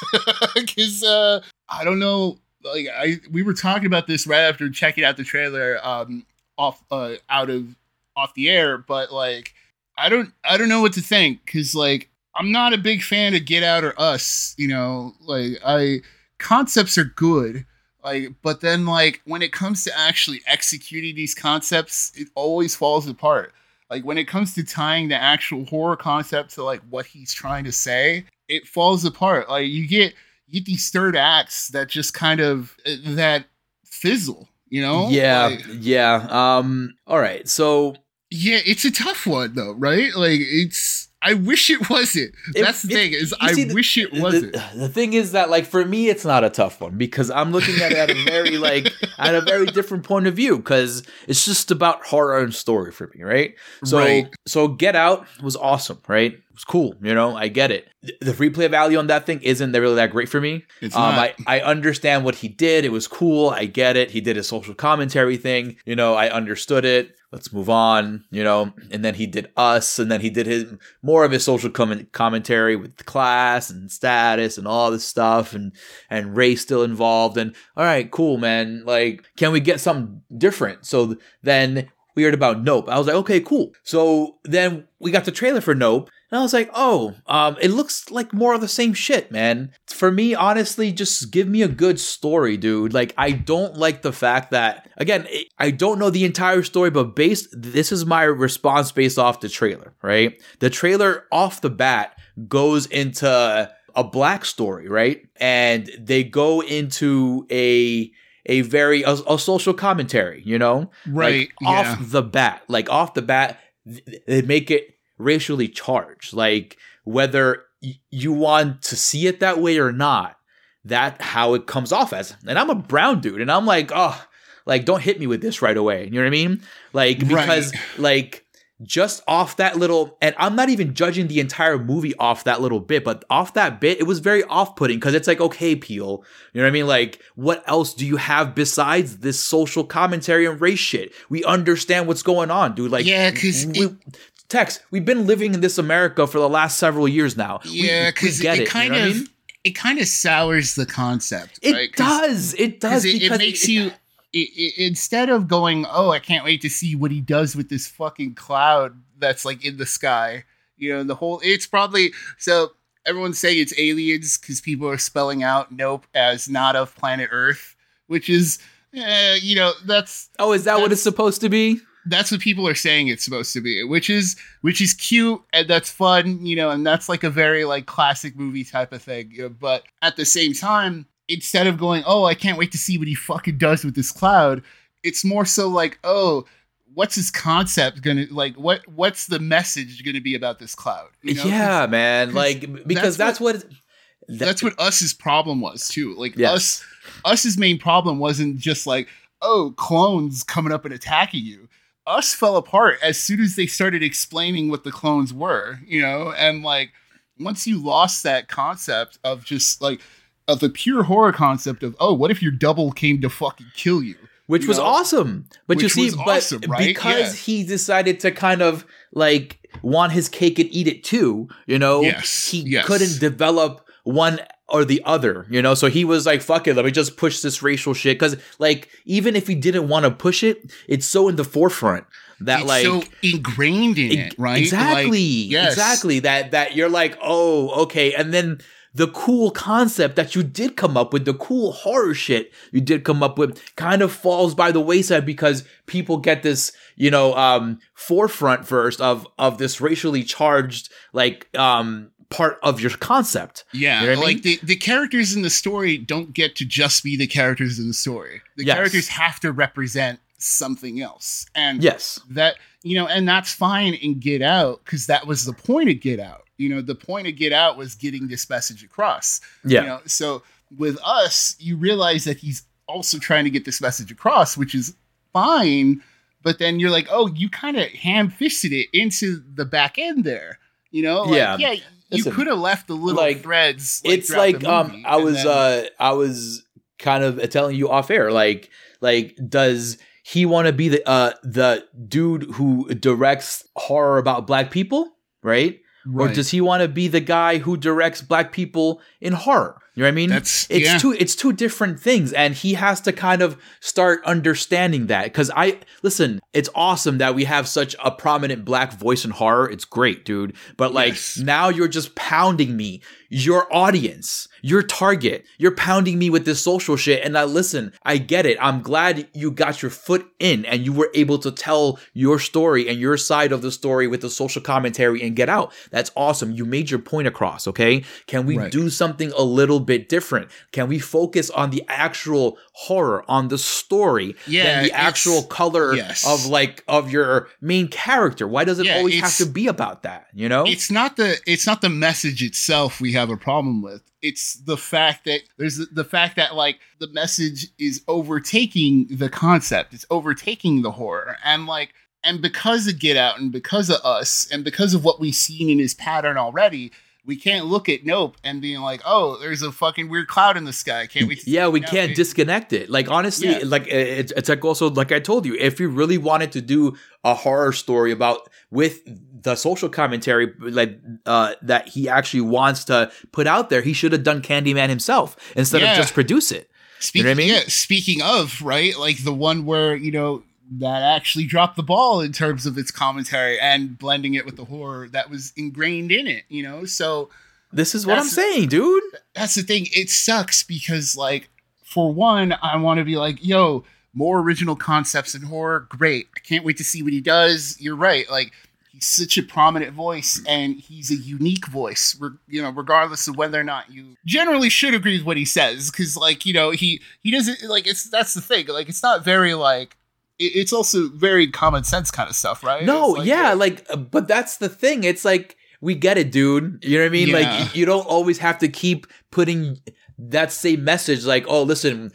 because uh I don't know. Like I we were talking about this right after checking out the trailer um off uh out of off the air, but like I don't I don't know what to think because like I'm not a big fan of Get Out or Us, you know, like I concepts are good. Like, but then like when it comes to actually executing these concepts, it always falls apart like when it comes to tying the actual horror concept to like what he's trying to say it falls apart like you get you get these third acts that just kind of that fizzle you know yeah, Like, yeah. Um. All right. So yeah it's a tough one though right like it's i wish it wasn't It- that's the it- thing is i the- wish it the- wasn't The, thing is that, like, for me, it's not a tough one because I'm looking at it at a very, like, at a very different point of view because it's just about horror and story for me, right? So, Right. so Get Out was awesome, right? It was cool, you know. I get it. The- The replay value on that thing isn't really that great for me. it's Um, not. I, I understand what he did. It was cool. I get it. He did a social commentary thing. You know, I understood it. Let's move on, you know. And then he did us, and then he did his more of his social com- commentary with class and status and all this stuff, and and race still involved. And all right, cool, man. Like, can we get something different? So then we heard about Nope. I was like, okay, cool. So then we got the trailer for Nope. And I was like, oh, um, it looks like more of the same shit, man. For me, honestly, just give me a good story, dude. Like, I don't like the fact that, again, it- I don't know the entire story, but based, this is my response based off the trailer, right? The trailer off the bat goes into a black story, right? And they go into a, a very, a, a social commentary, you know? right like, off the bat like off the bat th- they make it racially charged like whether y- you want to see it that way or not that how it comes off as and i'm a brown dude and i'm like oh like don't hit me with this right away. You know what I mean? Like because right. like just off that little and I'm not even judging the entire movie off that little bit, but off that bit, it was very off-putting because it's like, okay, Peele, you know what I mean? Like, what else do you have besides this social commentary and race shit? We understand what's going on, dude. Like, yeah, because Tex, we've been living in this America for the last several years now. Yeah, because it, it, kind you know of I mean? it kind of sours the concept. It right? does. It does it, it makes you instead of going, oh, I can't wait to see what he does with this fucking cloud that's like in the sky. You know, the whole it's probably so everyone's saying it's aliens because people are spelling out nope as not of planet Earth, which is, eh, you know, that's oh, is that what it's supposed to be? That's what people are saying it's supposed to be, which is which is cute and that's fun, you know, and that's like a very like classic movie type of thing. You know, but at the same time, instead of going, oh, I can't wait to see what he fucking does with this cloud, it's more so like, oh, what's his concept gonna like? What what's the message gonna be about this cloud? You know? Yeah, man. Like because that's, that's what, what that, that's what us's problem was too. Like yes. us us's main problem wasn't just like, oh, clones coming up and attacking you. Us fell apart as soon as they started explaining what the clones were, you know, and like once you lost that concept of just like of the pure horror concept of oh, what if your double came to fucking kill you? Which you was know? awesome. But Which you see, but awesome, right? because yeah. he decided to kind of like want his cake and eat it too, you know, yes, he yes. couldn't develop one or the other, you know? So he was like, fuck it, let me just push this racial shit. Cause like, even if he didn't want to push it, it's so in the forefront that it's like so ingrained in it, right? Exactly. Like, yes. Exactly. That that you're like, oh, okay. And then the cool concept that you did come up with, the cool horror shit you did come up with, kind of falls by the wayside because people get this, you know, um, forefront first of of this racially charged like um part of your concept. Yeah, you know like I mean? the, the characters in the story don't get to just be the characters in the story. The yes. characters have to represent something else. And yes, that you know, and that's fine in Get Out because that was the point of Get Out. You know, the point of Get Out was getting this message across. Yeah. You know, so with us, you realize that he's also trying to get this message across, which is fine. But then you're like, oh, you kind of ham fisted it into the back end there. You know, like, yeah, yeah. You could have left the little like, threads. Like, it's like um, I was then, uh, I was kind of telling you off air, like, like does he want to be the uh the dude who directs horror about black people, right? Right. Or does he want to be the guy who directs black people in horror? You know what I mean? That's it's yeah. two it's two different things and he has to kind of start understanding that cuz I listen, it's awesome that we have such a prominent black voice in horror. It's great, dude. But like yes. now you're just pounding me your audience, your target. You're pounding me with this social shit. And I listen, I get it. I'm glad you got your foot in and you were able to tell your story and your side of the story with the social commentary and get out. That's awesome. You made your point across. Okay. Can we right. do something a little bit different? Can we focus on the actual horror, on the story, yeah, than the actual color yes. of like of your main character? Why does it yeah, always have to be about that? You know? It's not the it's not the message itself we have have a problem with. It's the fact that there's the fact that like the message is overtaking the concept. It's overtaking the horror. And like and because of Get Out and because of us and because of what we've seen in his pattern already, we can't look at Nope and being like, oh, there's a fucking weird cloud in the sky. Can't we? yeah, we can't disconnect it. Like honestly, yeah. like it's, it's like also like I told you, if you really wanted to do a horror story about with the social commentary like uh, that he actually wants to put out there, he should have done Candyman himself instead yeah. of just produce it. Speaking, you know I mean? yeah, speaking of right, like the one where you know that actually dropped the ball in terms of its commentary and blending it with the horror that was ingrained in it, you know? So this is what I'm saying, dude. That's the thing. It sucks because like for one, I want to be like, yo, more original concepts in horror, great. I can't wait to see what he does. You're right. Like he's such a prominent voice and he's a unique voice re- you know regardless of whether or not you generally should agree with what he says because like you know he he doesn't like it's that's the thing like it's not very like it's also very common sense kind of stuff, right? No, like, yeah, like, uh, but that's the thing. It's like we get it, dude. You know what I mean? Yeah. Like, you don't always have to keep putting that same message like oh listen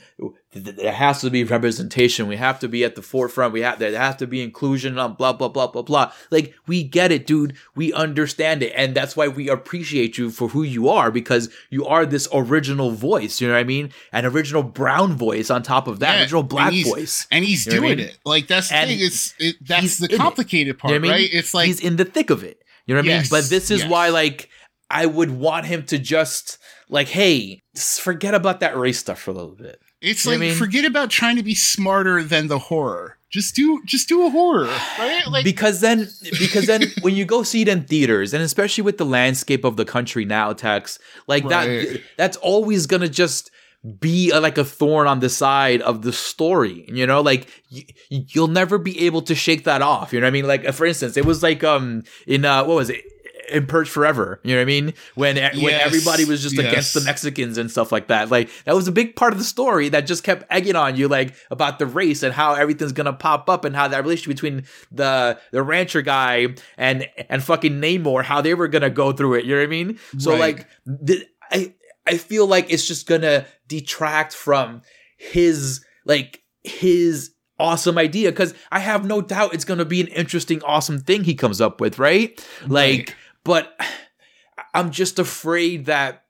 there has to be representation we have to be at the forefront we have there has to be inclusion on blah blah blah blah blah like we get it dude we understand it and that's why we appreciate you for who you are because you are this original voice you know what i mean an original brown voice on top of that Yeah, original black and voice and he's You know what I doing mean? it. Like that's the And thing. It's it, that's the in it. complicated part, You know I mean? right? It's like he's in the thick of it. You know what I mean? But this is yes. why, like, I would want him to just like, hey, just forget about that race stuff for a little bit. it's you like I mean? forget about trying to be smarter than the horror. Just do just do a horror, right? Like because then, because then, when you go see it in theaters, and especially with the landscape of the country now, Tex, like Right. that, that's always gonna just be a, like a thorn on the side of the story. You know, like y- you'll never be able to shake that off. You know what I mean? Like, uh, for instance, it was like um in uh what was it? In Purge Forever, you know what I mean? When when everybody was just against the. Mexicans and stuff like that, like that was a big part of the story that just kept egging on you, like about the race and how everything's gonna pop up and how that relationship between the the rancher guy and and fucking Namor, how they were gonna go through it. You know what I mean? So Right. like, th- I I feel like it's just gonna detract from his like his awesome idea because I have no doubt it's gonna be an interesting, awesome thing he comes up with, right? Like, but I'm just afraid that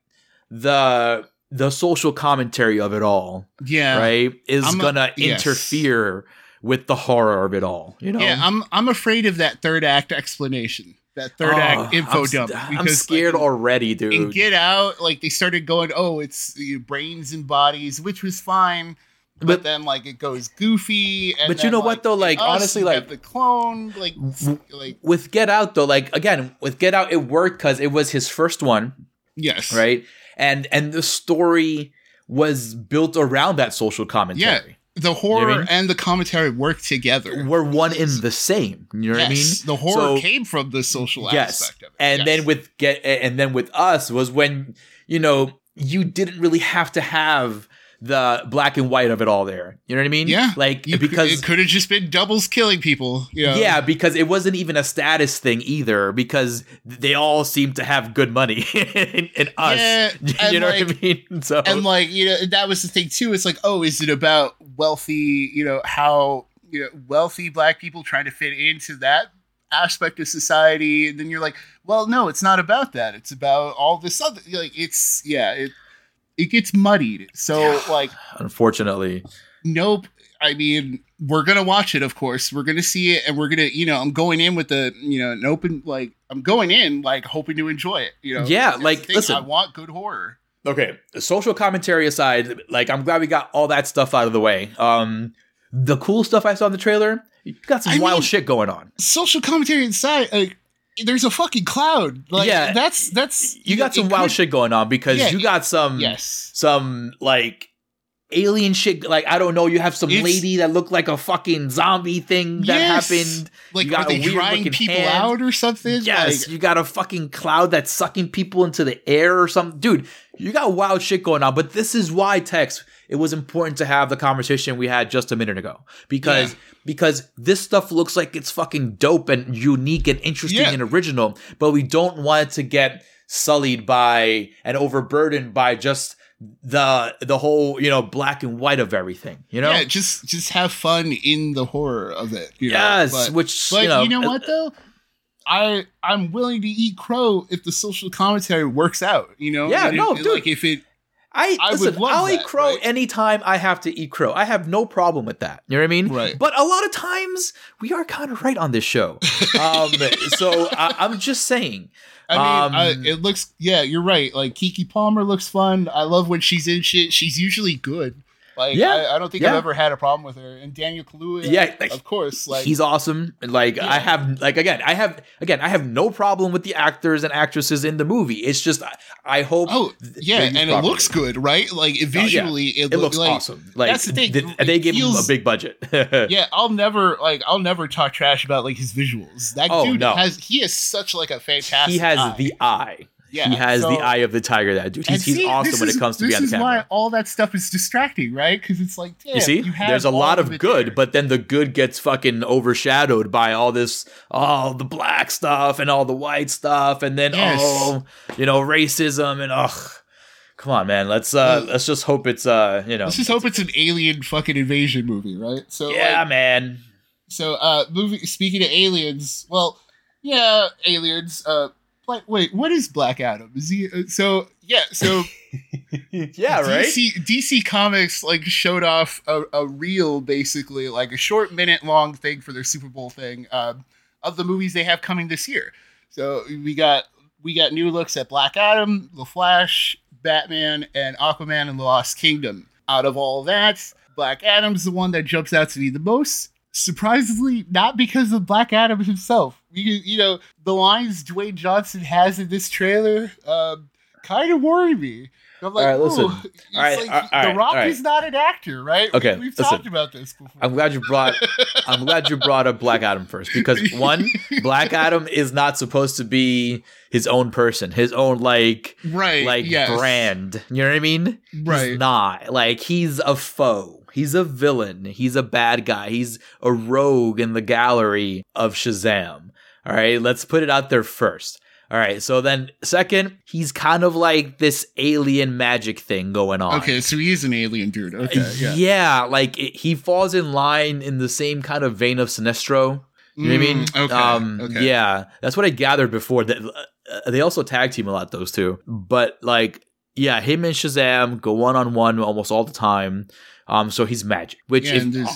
the the social commentary of it all, yeah, right, is I'm gonna yes. interfere with the horror of it all. You know? Yeah, I'm I'm afraid of that third act explanation. That third Oh, act info I'm, dump. I'm because, scared like, already, dude. And Get Out, like they started going, oh, it's you know, brains and bodies, which was fine. But, But- then like it goes goofy. And But you know what, though? Like, Us, honestly, like- the clone, like like with Get Out though, like again, with Get Out, it worked because it was his first one, yes, right? And and the story was built around that social commentary. Yeah. The horror You know I mean? and the commentary work together. We're one in the same. You know what I mean? The horror So- came from the social yes. aspect of it. And Yes. then with get and then with us was when you know you didn't really have to have the black and white of it all there. You know what I mean? yeah, Like You could- because it could have just been doubles killing people. You know? Yeah, because it wasn't even a status thing either, because they all seem to have good money and, us. Yeah, you and know what like- I mean? So and like you know that was the thing too it's like oh is it about wealthy you know how you know wealthy black people trying to fit into that aspect of society and then you're like well no it's not about that it's about all this other like it's yeah it it gets muddied so like unfortunately, nope i mean we're gonna watch it of course we're gonna see it and we're gonna you know i'm going in with the you know an open like i'm going in like hoping to enjoy it you know Yeah, That's like, listen. i want good horror okay. Social commentary aside, like I'm glad we got all that stuff out of the way. Um, the cool stuff I saw in the trailer, you got some I wild mean- shit going on. social commentary inside like there's a fucking cloud like Yeah. that's that's You got some wild could- shit going on because Yeah, you got some yes some like alien shit. Like I don't know, you have some It's- lady that looked like a fucking zombie thing that Yes. happened. like you got are they drying people hand. out or something Yes, Like, you got a fucking cloud that's sucking people into the air or something. Dude, you got wild shit going on. But this is why, Tex, it was important to have the conversation we had just a minute ago. Because Yeah. Because this stuff looks like it's fucking dope and unique and interesting Yeah. and original, but we don't want it to get sullied by and overburdened by just the the whole, you know, black and white of everything. You know? yeah just just have fun in the horror of it you know? yes, but, which but you know, you know uh, what though I I'm willing to eat crow if the social commentary works out. You know, Yeah, And no, if, dude. Like if it, I, I would listen, love I'll eat crow right? anytime I have to eat crow. I have no problem with that. You know what I mean? Right. But a lot of times we are kind of right on this show. Um, so I, I'm just saying. I mean, I, Um, it looks. Yeah, you're right. Like Keke Palmer looks fun. I love when she's in shit. She's usually good. Like Yeah, I, I don't think yeah. I've ever had a problem with her. And Daniel Kaluuya, Yeah, like, of course. Like he's awesome. Like I have, like again, I have, again, I have no problem with the actors and actresses in the movie. It's just I, I hope. oh yeah, and used it looks good, right? Like oh, it visually, it, It looks like, awesome. Like that's the thing. th- they gave him a big budget. Yeah, I'll never like I'll never talk trash about like his visuals. That Oh, dude no. has he is such like a fantastic. he has eye. the eye. Yeah, he has so- the eye of the tiger. That dude. He's, he's awesome this when is- it comes to this being on is camera. why all that stuff is distracting, right? Because it's like, damn, You see, have there's a lot of it good, there. but then the good gets fucking overshadowed by all this, all the black stuff and all the white stuff, and then Yes. oh, you know, racism and ugh, come on, man. Let's uh, let's just hope it's uh, you know, Let's just hope it's an alien fucking invasion movie, right? So yeah, like, man. so uh movie speaking of aliens, well, yeah, aliens, uh like wait, what is Black Adam? Is he uh, so yeah, so yeah, right. DC, DC Comics like showed off a, a reel, basically like a short minute long thing for their Super Bowl thing um, of the movies they have coming this year. So we got we got new looks at Black Adam, The Flash, Batman, and Aquaman and the Lost Kingdom. Out of all that, Black Adam's the one that jumps out to me the most. Surprisingly, not because of Black Adam himself. You, you know, the lines Dwayne Johnson has in this trailer um, kind of worry me. I'm like, All right, listen. All right, like, all right, The Rock right. is not an actor, right? Okay, we've listen. talked about this before. I'm glad you brought. I'm glad you brought up Black Adam first because one, Black Adam is not supposed to be his own person, his own like right, like yes. brand. You know what I mean? Right. He's not like he's a foe. He's a villain. He's a bad guy. He's a rogue in the gallery of Shazam. All right, let's put it out there first. All right, so then second, he's kind of like this alien magic thing going on. Okay, so he's an alien dude. Okay, yeah. yeah, like it, he falls in line in the same kind of vein of Sinestro. You know what I mean? Mm, okay, Um, okay. Yeah, that's what I gathered before. That uh, they also tag team a lot, those two. But like, yeah, him and Shazam go one on one almost all the time. Um, so he's magic, which Yeah, and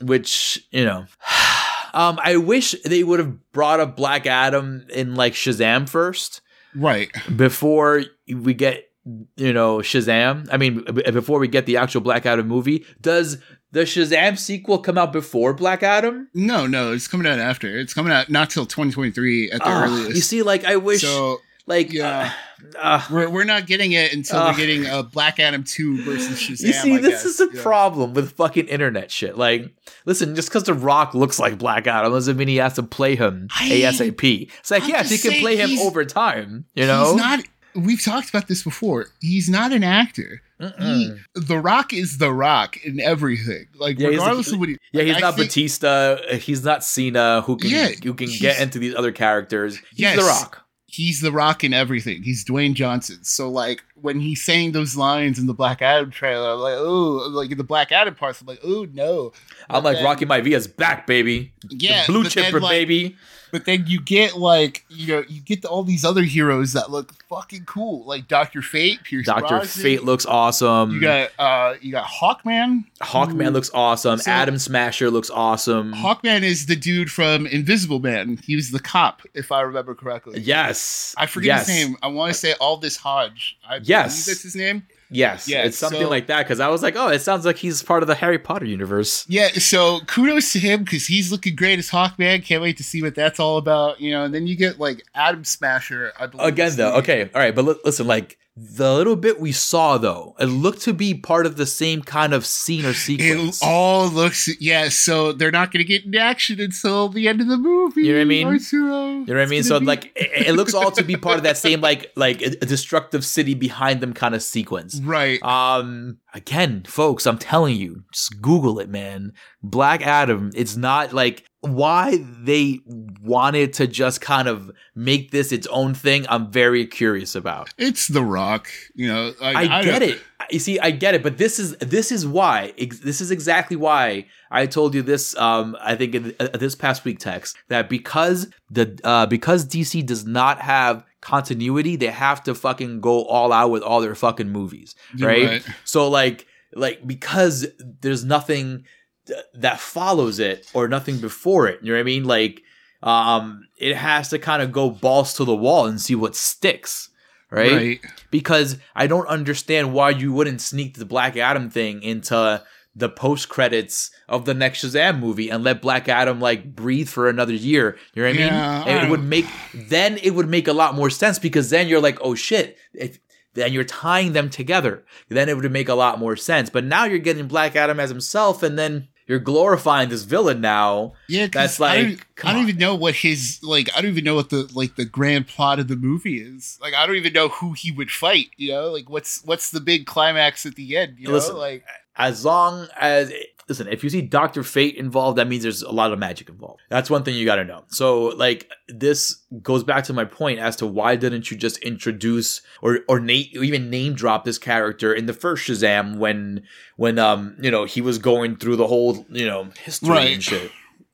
which you know. Um, I wish they would have brought up Black Adam in like Shazam first right. before we get you know Shazam. I mean, b- before we get the actual Black Adam movie, does the Shazam sequel come out before Black Adam? No, no, it's coming out after. It's coming out not till 2023 at the Ah, earliest. you see, like I wish, so like, yeah. uh, uh, we're, we're not getting it until Ugh. we're getting a Black Adam 2 versus Shazam. you see, I this guess, is a know? problem with fucking internet shit. Like, listen, just because The Rock looks like Black Adam doesn't mean he has to play him I- ASAP. It's like, I'm yes, he can play him over time. You know, He's not. We've talked about this before. He's not an actor. He, the Rock is the Rock in everything. Like Yeah, regardless of what he. Yeah, like, he's I not think- Batista. He's not Cena. Who can Yeah, who can get into these other characters? He's Yes. The Rock. He's the Rock in everything. He's Dwayne Johnson. So like when he's saying those lines in the Black Adam trailer, I'm like, oh, like in the Black Adam parts, I'm like, oh no. I'm like then- Rocky Maivia's back, baby. Yeah, the blue then, chipper, like, baby. But then you get like you know you get all these other heroes that look fucking cool, like Doctor Fate, Pierce Doctor Brosnan. Fate looks awesome. You got uh you got Hawkman. Hawkman looks awesome. So- Atom Smasher looks awesome. Hawkman is the dude from Invisible Man. He was the cop, if I remember correctly. yes, I forget yes. his name. I want to say Aldis Hodge. I Yes. believe that's his name. Yes, Yeah, it's something so- like that because I was like, oh, it sounds like he's part of the Harry Potter universe. Yeah, so kudos to him because he's looking great as Hawkman. Can't wait to see what that's all about. You know, and then you get like Atom Smasher. I believe Again, though, okay, all right, but li- listen, like the little bit we saw, though, it looked to be part of the same kind of scene or sequence. It all looks yeah. So they're not going to get into action until the end of the movie. You know what I mean? Arturo. You know what I mean? So be- like, it, it looks all to be part of that same like like a, a destructive city behind them kind of sequence. right. Um, again, folks, I'm telling you, just Google it, man. Black Adam. It's not like why they wanted to just kind of make this its own thing. I'm very curious about. It's The Rock. You know, like, I, get don't- it. You see, I get it, but this is this is why. ex- This is exactly why I told you this. Um, I think in uh, this past week Tex that because the uh because DC does not have continuity, they have to fucking go all out with all their fucking movies, right? right. So like like because there's nothing th- that follows it or nothing before it. You know what I mean? Like um, it has to kind of go balls to the wall and see what sticks. right? because I don't understand why you wouldn't sneak the Black Adam thing into the post credits of the next Shazam movie and let Black Adam like breathe for another year. You know what I mean? I It would make then it would make a lot more sense because then you're like, oh shit, if then you're tying them together. Then it would make a lot more sense. But now you're getting Black Adam as himself, and then you're glorifying this villain now. Yeah, That's I don't, like, I don't even know what his like. I don't even know what the like the grand plot of the movie is. Like, I don't even know who he would fight. You know, like what's what's the big climax at the end? You know, Listen, like as long as listen, if you see Doctor Fate involved, that means there's a lot of magic involved. That's one thing you got to know. So, like, this goes back to my point as to why didn't you just introduce or or na- even name drop this character in the first Shazam when when um you know he was going through the whole you know history Right. and shit.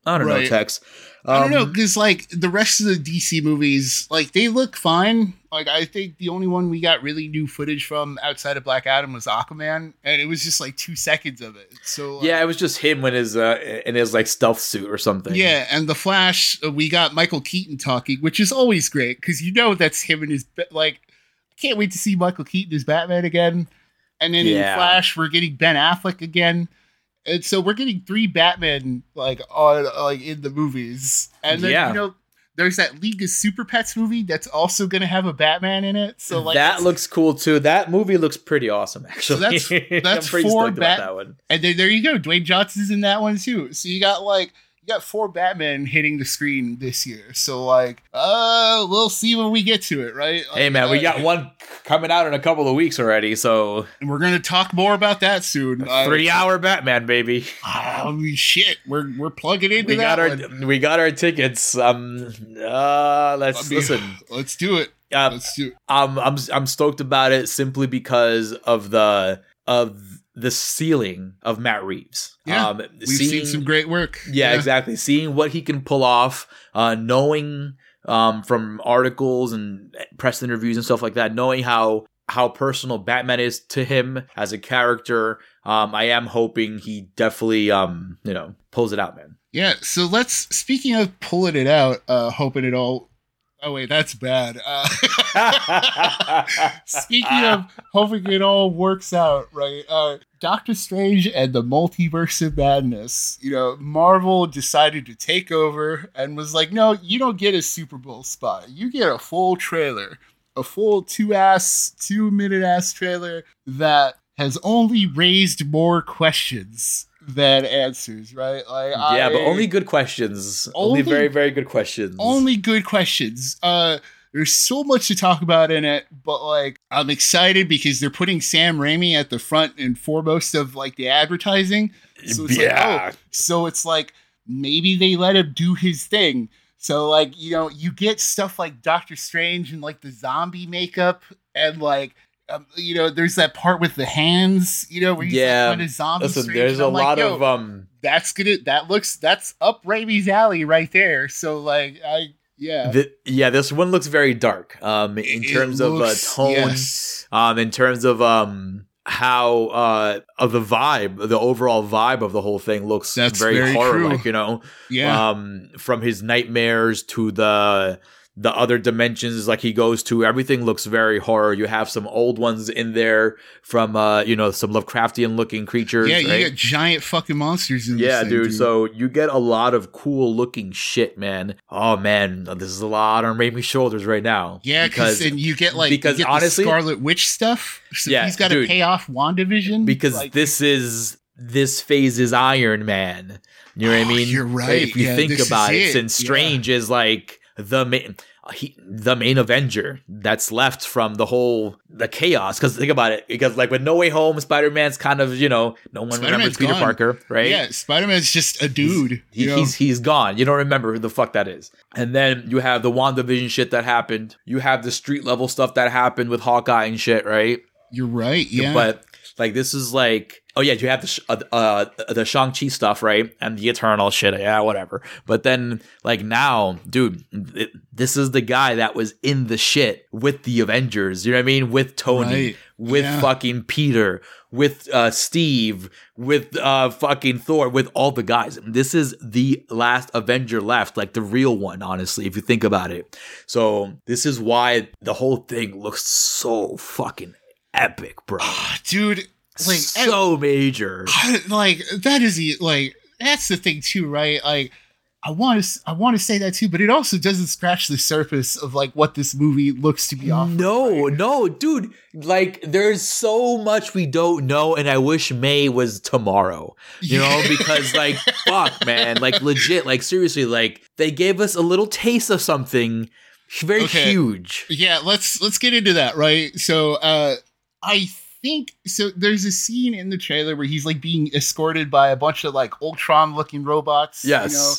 I don't know, Right. Tex. I don't know Um, because like the rest of the DC movies, like they look fine. Like I think the only one we got really new footage from outside of Black Adam was Aquaman, and it was just like two seconds of it. So like, Yeah, it was just him in his uh in his like stealth suit or something. yeah, and the Flash, uh, we got Michael Keaton talking, which is always great because you know that's him and his like. I can't wait to see Michael Keaton as Batman again, and then Yeah. in Flash we're getting Ben Affleck again. And so we're getting three Batman like on like in the movies, and then Yeah. you know there's that League of Super Pets movie that's also going to have a Batman in it. So like that looks cool too. That movie looks pretty awesome, actually. that's- that's I'm four Bat- that one. and then there you go. Dwayne Johnson's in that one too. So you got like got four Batman hitting the screen this year. So like, uh, we'll see when we get to it, right? Hey Like, man, we uh, got one coming out in a couple of weeks already, so and we're gonna talk more about that soon. Uh, three hour Batman, baby. Holy shit, we're we're plugging into We that got our one. we got our tickets. Um, uh, let's listen. Let's do it. Um, Let's do it. I'm I'm I'm stoked about it simply because of the of the ceiling of Matt Reeves. Yeah, um, We've seeing, seen some great work. yeah, exactly. Seeing what he can pull off, uh, knowing um, from articles and press interviews and stuff like that, knowing how how personal Batman is to him as a character. Um, I am hoping he definitely, um, you know, pulls it out, man. Yeah, so let's speaking of pulling it out, uh hoping it all Oh wait, that's bad. Uh speaking of hoping it all works out, right? Uh Doctor Strange and the Multiverse of Madness. You know, Marvel decided to take over and was like, "No, you don't get a Super Bowl spot. You get a full trailer. A full two ass, two minute ass trailer that has only raised more questions than answers, right? Like, yeah, but only good questions. Only, Only- very, very good questions. only good questions. Uh, there's so much to talk about in it, but like, I'm excited because they're putting Sam Raimi at the front and foremost of like the advertising. So it's yeah. like, oh, so it's like maybe they let him do his thing. So like, you know, you get stuff like Doctor Strange and like the zombie makeup and like. Um, you know, there's that part with the hands. You know, where he's Yeah. kind of zombie. Listen, there's a like, lot of um that's gonna that looks that's up Raimi's alley right there. So like I yeah. th- yeah, this one looks very dark. Um in terms of uh, tone, yes. um in terms of um how uh of the vibe, the overall vibe of the whole thing looks That's very, very horror like, you know. Yeah. Um from his nightmares to the the other dimensions like he goes to everything looks very horror you have some old ones in there from uh you know some lovecraftian looking creatures yeah, right? you got giant fucking monsters in this Yeah, thing, dude, So you get a lot of cool looking shit, man. Oh man, this is a lot on Raimi's shoulders right now. yeah, because and you get like because get honestly- the Scarlet Witch stuff. So Yeah, he's got to pay off Wandavision because like, this is this phase is Iron Man. You know what I Oh, mean? you're right. If you Yeah, think about it, it. since Strange is like the main. He, the main Avenger that's left from the whole the chaos. Because think about it, because like with No Way Home, Spider Man's kind of you know no one Spider-Man's remembers Peter gone. Parker, right? Yeah, Spider Man's just a dude. He, you know? he's he's gone. You don't remember who the fuck that is. And then you have the WandaVision shit that happened. You have the street level stuff that happened with Hawkeye and shit, right? You're right. Yeah, But like this is like oh yeah, you have the uh, uh the Shang Chi stuff, right? And the Eternal shit, yeah, whatever. But then like now, dude, it, this is the guy that was in the shit with the Avengers. You know what I mean? With Tony, Right. with Yeah. fucking Peter, with uh Steve, with uh fucking Thor, with all the guys. This is the last Avenger left, like the real one, honestly, if you think about it. So this is why the whole thing looks so fucking epic, bro. dude. Like so major. I- like that is the like that's the thing too, right? Like I want to I want to say that too, but it also doesn't scratch the surface of like what this movie looks to be offering. No, no, dude. Like, there's so much we don't know, and I wish May was tomorrow. You know, because like, fuck, man, like legit, like seriously, like they gave us a little taste of something very Okay. huge. yeah, let's let's get into that, right? So uh I think so. There's a scene in the trailer where he's like being escorted by a bunch of like Ultron looking robots. Yes. You know?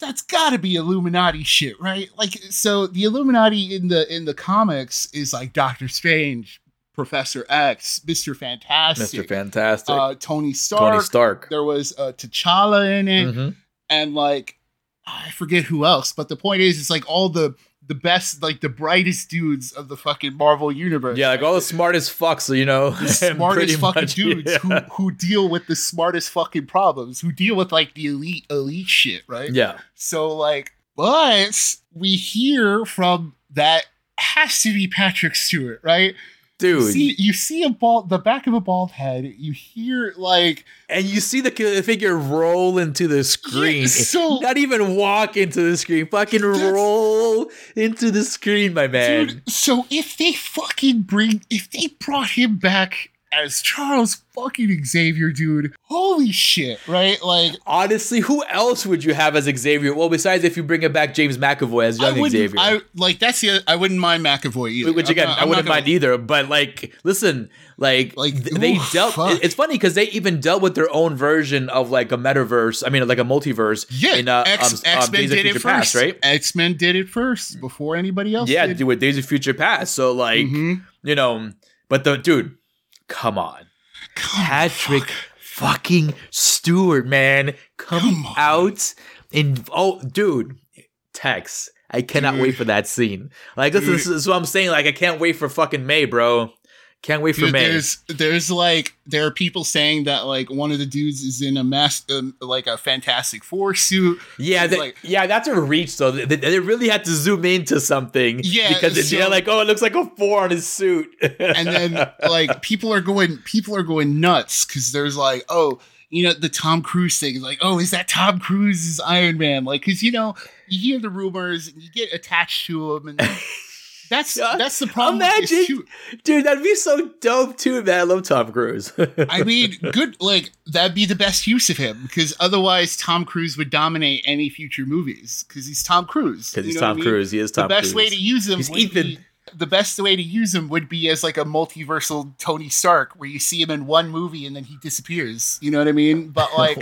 That's gotta be Illuminati shit, right? Like, so the Illuminati in the in the comics is like Doctor Strange, Professor X, Mister Fantastic, Mr. Fantastic. uh, Tony Stark. Tony Stark. There was uh, T'Challa in it, Mhm. and like I forget who else. But the point is, it's like all the the best, like the brightest dudes of the fucking Marvel universe. Yeah, like all the smartest fucks, you know. the smartest fucking much, dudes yeah. who who deal with the smartest fucking problems, who deal with like the elite elite shit, right? Yeah. So like, but we hear from that has to be Patrick Stewart, right? You Dude. see, you see a bald, the back of a bald head. You hear like, and you see the figure roll into the screen. Yeah, so- Not even walk into the screen. Fucking roll into the screen, my man. dude. So if they fucking bring, if they brought him back as Charles fucking Xavier, dude, holy shit, right? Like, Honestly, who else would you have as Xavier? Well, besides if you bring it back James McAvoy as young wouldn't, Xavier. I like that's the, I wouldn't mind McAvoy either. which again, not- I wouldn't mind either. But like, listen, like, Like, th- they ooh, dealt. fuck. It's funny because they even dealt with their own version of like a metaverse. I mean, like a multiverse. Yeah, in uh, X, um, um, Men did it Future Past, first, right? X Men did it first before anybody else. Yeah, did. do with Days of Future Past. So like, Mhm. you know, but the dude, come on, Come Patrick fuck. fucking Stewart, man, coming Come out in oh, dude, Tex. I cannot Dude. wait for that scene. Like this, is, this is what I'm saying. Like I can't wait for fucking May, bro. Can't wait for Dude, May. there's there's like there are people saying that like one of the dudes is in a mass um, like a Fantastic Four suit. Yeah, that, like- yeah, that's a reach though. They, they really had to zoom into something. Yeah, because so- they're like, oh, it looks like a four on his suit. and then like people are going people are going nuts because there's like oh you know the tom cruise thing is like oh is that tom cruise's iron man like because you know you hear the rumors and you get attached to him and that's Yeah, that's the problem imagine- dude, that'd be so dope too, man. I love Tom Cruise. i mean good like that'd be the best use of him because otherwise tom cruise would dominate any future movies because he's tom cruise because he's Tom I mean? Cruise. He is Tom the best Cruise. way to use him He's Ethan. the best way to use him would be as like a multiversal Tony Stark, where you see him in one movie and then he disappears. You know what I mean? But like,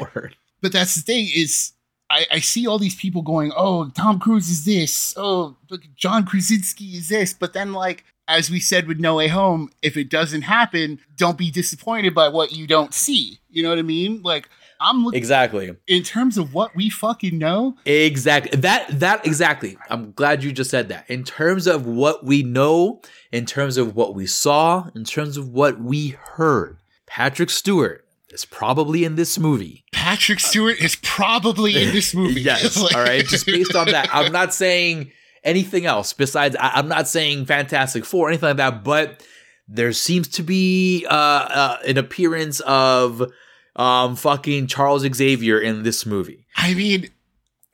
but that's the thing is, I, I see all these people going, "Oh, Tom Cruise is this. Oh, John Krasinski is this." But then, like as we said with No Way Home, if it doesn't happen, don't be disappointed by what you don't see. You know what I mean? Like I'm looking exactly, in terms of what we fucking know. exactly that that exactly. I'm glad you just said that. In terms of what we know, in terms of what we saw, in terms of what we heard, Patrick Stewart is probably in this movie. Patrick Stewart is probably in this movie. yes. Like- all right. Just based on that, I'm not saying anything else besides. I, I'm not saying Fantastic Four or anything like that. But there seems to be uh, uh, an appearance of um fucking Charles Xavier in this movie. I mean,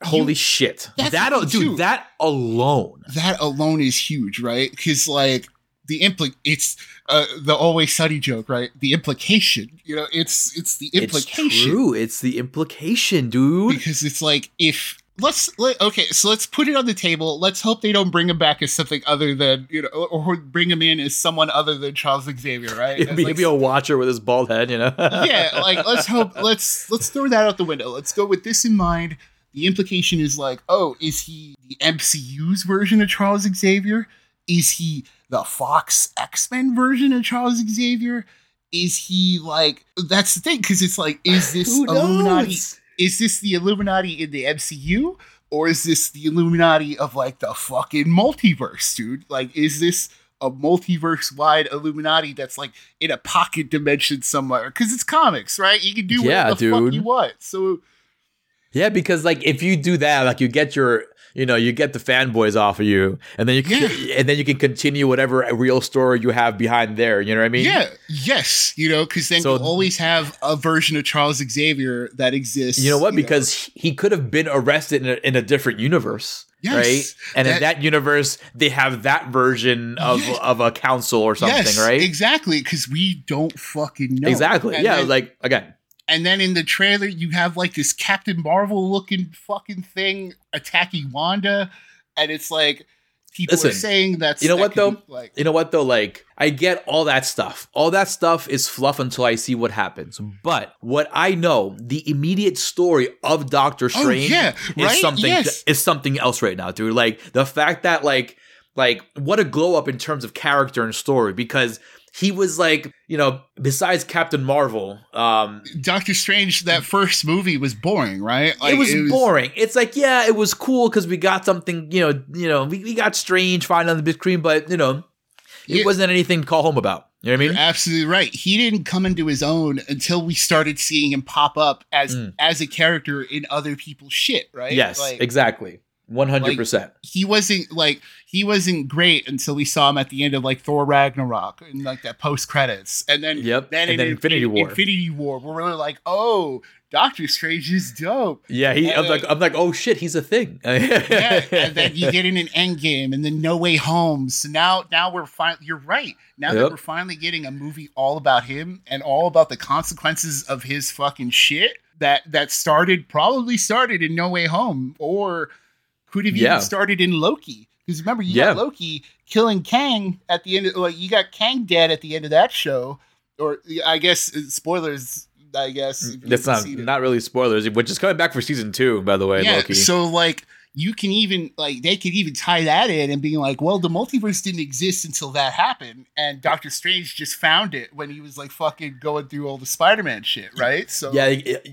Holy You- shit! That dude, too. that alone. that alone is huge, right? Because like the impli it's uh, the always sunny joke, right? The implication, you know, it's it's the implication It's true. It's the implication, dude. because it's like if let's let, okay, so let's put it on the table. Let's hope they don't bring him back as something other than you know, or bring him in as someone other than Charles Xavier, right? Maybe like, a watcher with his bald head, you know. yeah, like let's hope let's let's throw that out the window. Let's go with this in mind. The implication is like, oh, is he the MCU's version of Charles Xavier? Is he the Fox X Men version of Charles Xavier? Is he like that's the thing because it's like, is this Illuminati? Is this the Illuminati in the MCU? Or is this the Illuminati of like the fucking multiverse, dude? Like, is this a multiverse wide Illuminati that's like in a pocket dimension somewhere? Because it's comics, right? You can do Yeah, whatever the fuck you want. So Yeah, because like if you do that, like you get your, you know, you get the fanboys off of you, and then you can, and then you can continue whatever real story you have behind there. You know what I mean? yeah, yes, you know, because then So- you always have a version of Charles Xavier that exists. You know what? Because he could have been arrested in a, in a different universe, Yes, right? And in that- that universe, they have that version of Yes. of a council or something, yes, right? exactly, because we don't fucking know Exactly. And yeah. then- like again, And then in the trailer, you have like this Captain Marvel looking fucking thing attacking Wanda. And it's like, people Listen, are saying that's you know that what, though? be, like you know what though like i get all that stuff all that stuff is fluff until i see what happens but what i know the immediate story of doctor Oh, strange yeah, is something Yes. is something else right now dude like the fact that like like what a glow up in terms of character and story because he was like you know besides captain marvel um Doctor Strange. That first movie was boring, right? Like, it, was boring. It's like, yeah, it was cool because we got something, you know, you know, we, we got Strange fine on the big screen, but you know, it Yeah. wasn't anything to call home about. You know what I You're mean? absolutely right. He didn't come into his own until we started seeing him pop up as Mm. as a character in other people's shit, right? Yes, Like, exactly. One hundred percent. he wasn't like he wasn't great until we saw him at the end of like Thor Ragnarok and like that post credits, and then Yep. then and in then Infinity War. Infinity War, we're really like, oh, Doctor Strange is dope. yeah, he. I'm and like, I'm like, oh shit, he's a thing. yeah, and then you get in an Endgame, and then No Way Home. So now, now we're finally. You're right. Now that we're finally getting a movie all about him and all about the consequences of his fucking shit that that started probably started in No Way Home or could have Yeah. even started in Loki. Because remember, you Yeah. got Loki killing Kang at the end. Of, like you got Kang dead at the end of that show, or I guess uh, spoilers. I guess That's not not really spoilers, which is coming back for season two, by the way. yeah, Loki. so like you can even like they could even tie that in and being like, well, the multiverse didn't exist until that happened, and Doctor Strange just found it when he was like fucking going through all the Spider-Man shit, right? So yeah,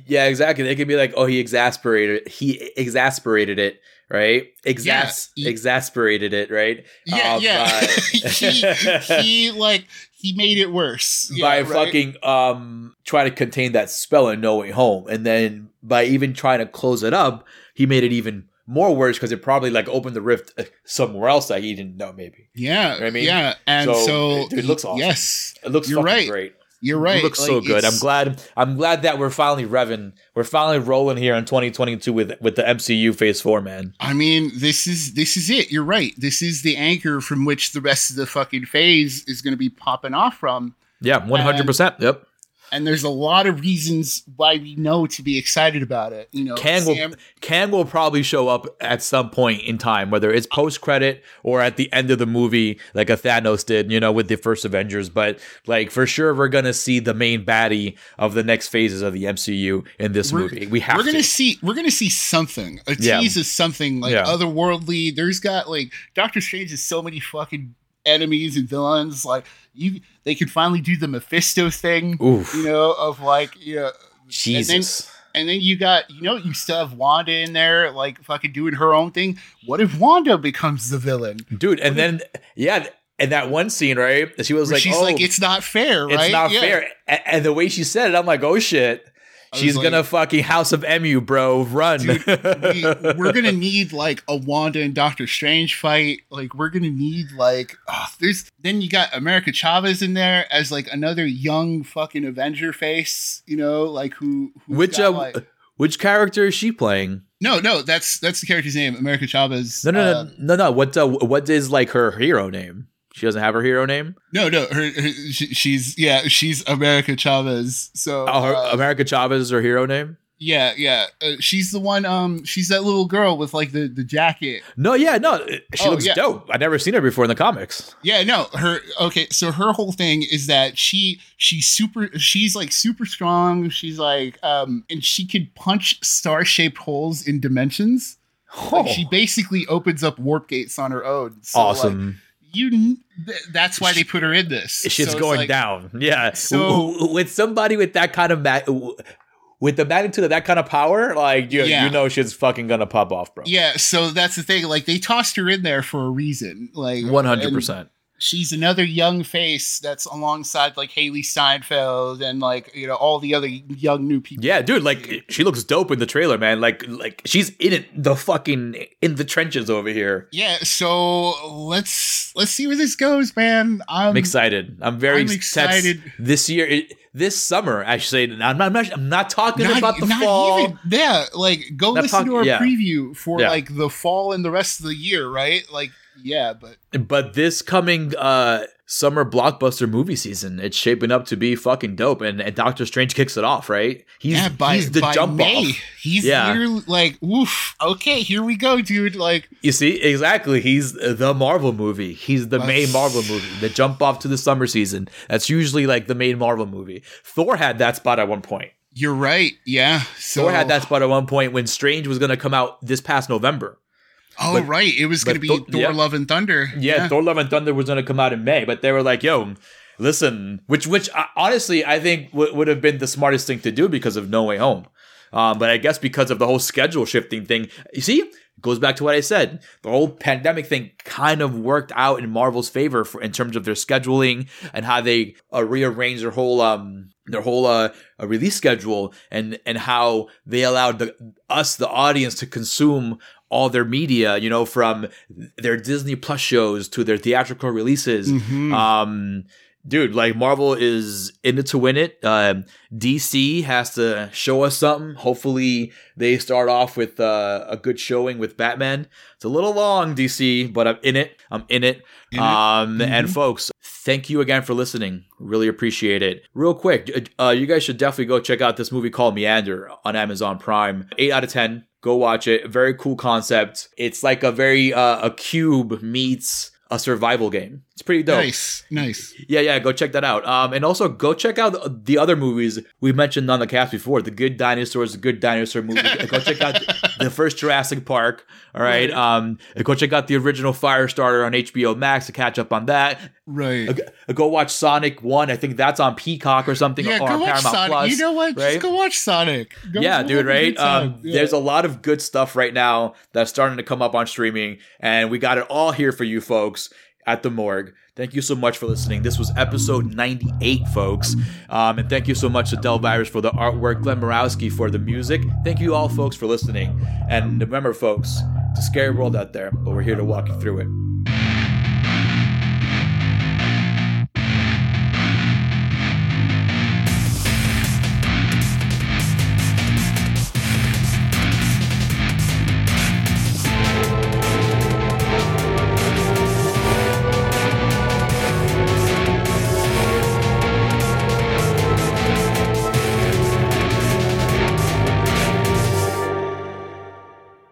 yeah, exactly. They could be like, oh, he exasperated. He exasperated it, right? Exas- Yeah. exasperated it, right? yeah, Uh, yeah, by- he he like he made it worse Yeah, by right? fucking um trying to contain that spell in No Way Home, and then by even trying to close it up, he made it even more worse because it probably like opened the rift uh, somewhere else that he didn't know. Maybe yeah, I mean, yeah, and so, so, dude, it looks awesome. Yes, it looks You're right. great. You're right. It looks so good. I'm glad. I'm glad that we're finally revving. We're finally rolling here in 2022 with with the MCU Phase Four, man. I mean, this is this is it. You're right. This is the anchor from which the rest of the fucking phase is going to be popping off from. Yeah, 100. percent Yep. And there's a lot of reasons why we know to be excited about it. You know, Kang will Sam- Kang will probably show up at some point in time, whether it's post credit or at the end of the movie, like a Thanos did, you know, with the first Avengers. But like for sure, we're gonna see the main baddie of the next phases of the MCU in this We're- movie. We have we're gonna to. see we're gonna see something. A Yeah. tease is something like Yeah. otherworldly. There's got like Doctor Strange has so many fucking enemies and villains. Like you, they could finally do the Mephisto thing. Oof, You know, of like you know. Jesus. And then you got, you know, you still have Wanda in there, like fucking doing her own thing. What if Wanda becomes the villain? Dude, and then yeah, and that one scene, right? She was Where like, she's "Oh, like, it's not fair, right? it's not Yeah. fair." A- And, the way she said it, I'm like, "Oh shit." She's like- gonna fucking House of M, bro. Run. Dude, we, we're gonna need like a Wanda and Doctor Strange fight. Like we're gonna need like ah, there's then you got America Chavez in there as like another young fucking Avenger face, you know, like who which got, uh, like- which character is she playing? no no that's that's the character's name, America Chavez. No, no, Uh, no, no, no. What uh, what is like her hero name? She doesn't have her hero name. no no her, her she, she's yeah she's America Chavez. So Oh, her, uh, America Chavez is her hero name. Yeah, yeah. Uh, she's the one. Um, she's that little girl with like the the jacket. No, yeah, no. She Oh, looks yeah. dope. I never seen her before in the comics. Yeah, no. Her okay. So her whole thing is that she she's super. She's like super strong. She's like um, and she could punch star shaped holes in dimensions. Like, Oh, she basically opens up warp gates on her own. So, like, awesome. You. th- That's why they put her in this. Shit's So going like- down. Yeah. So- W- w- with somebody with that kind of ma- with the magnitude of that kind of power, like you, Yeah. you know, shit's fucking gonna pop off, bro. Yeah. So that's the thing. Like they tossed her in there for a reason. Like One hundred and- percent. She's another young face that's alongside like Hailee Steinfeld and like you know all the other young new people. Yeah, dude. Like she looks dope in the trailer, man. Like like she's in it, the fucking in the trenches over here. Yeah, so let's let's see where this goes, man. I'm, I'm excited. I'm very I'm excited. This year, it, this summer, actually. I'm not, I'm not, I'm not talking Not, about the not fall. even yeah, like go Not listen talk- to our yeah. preview for Yeah. like the fall and the rest of the year, right? Like yeah, but but this coming uh summer blockbuster movie season. It's shaping up to be fucking dope, and, and Doctor Strange kicks it off, right? He's yeah, by, he's the by jump May, off. He's Yeah. literally like, oof, okay, here we go, dude. Like, You see, exactly. He's the Marvel movie. He's the Uh, main Marvel movie. The jump off to the summer season. That's usually like the main Marvel movie. Thor had that spot at one point. you're right. Yeah. So Thor had that spot at one point when Strange was going to come out this past November. Oh, but- right. It was going to be Thor- Thor yeah. Love and Thunder. Yeah, Thor: Love and Thunder was going to come out in May, but they were like, "Yo, listen," which which uh, honestly I think w- would have been the smartest thing to do because of No Way Home. Um, but I guess because of the whole schedule shifting thing, you see, it goes back to what I said. The whole pandemic thing kind of worked out in Marvel's favor for, in terms of their scheduling and how they uh, rearranged their whole um their whole uh, uh, release schedule and and how they allowed the us the audience to consume all their media, you know, from their Disney Plus shows to their theatrical releases. Mhm. Um, dude, like Marvel is in it to win it. Um, DC has to show us something. Hopefully, they start off with uh, a good showing with Batman. It's a little long, DC, but I'm in it. I'm in it. In it. um, and Mhm. folks, thank you again for listening. Really appreciate it. Real quick, uh, you guys should definitely go check out this movie called Meander on Amazon Prime. Eight out of ten. Go watch it. Very cool concept. It's like a very uh, a cube meets a survival game. It's pretty dope. Nice. Nice. Yeah, yeah, go check that out. Um, and also go check out the, the other movies we mentioned on the cast before. The Good Dinosaurs, the Good Dinosaur movie. go check out the first Jurassic Park. All right. Um, go check out the original Firestarter on HBO Max to catch up on that. Right. Uh, Go watch Sonic One. I think that's on Peacock or something, Yeah, or go watch Paramount Sonic. Plus. you know what? right? Just go watch Sonic. Go- yeah, dude, right? Um, Yeah. There's a lot of good stuff right now that's starting to come up on streaming, and we got it all here for you folks at the morgue. Thank you so much for listening. This was episode 98, folks. Um, and thank you so much to Delvirus for the artwork, Glenn Murawski for the music. Thank you all, folks, for listening. And remember, folks, it's a scary world out there, but we're here to walk you through it.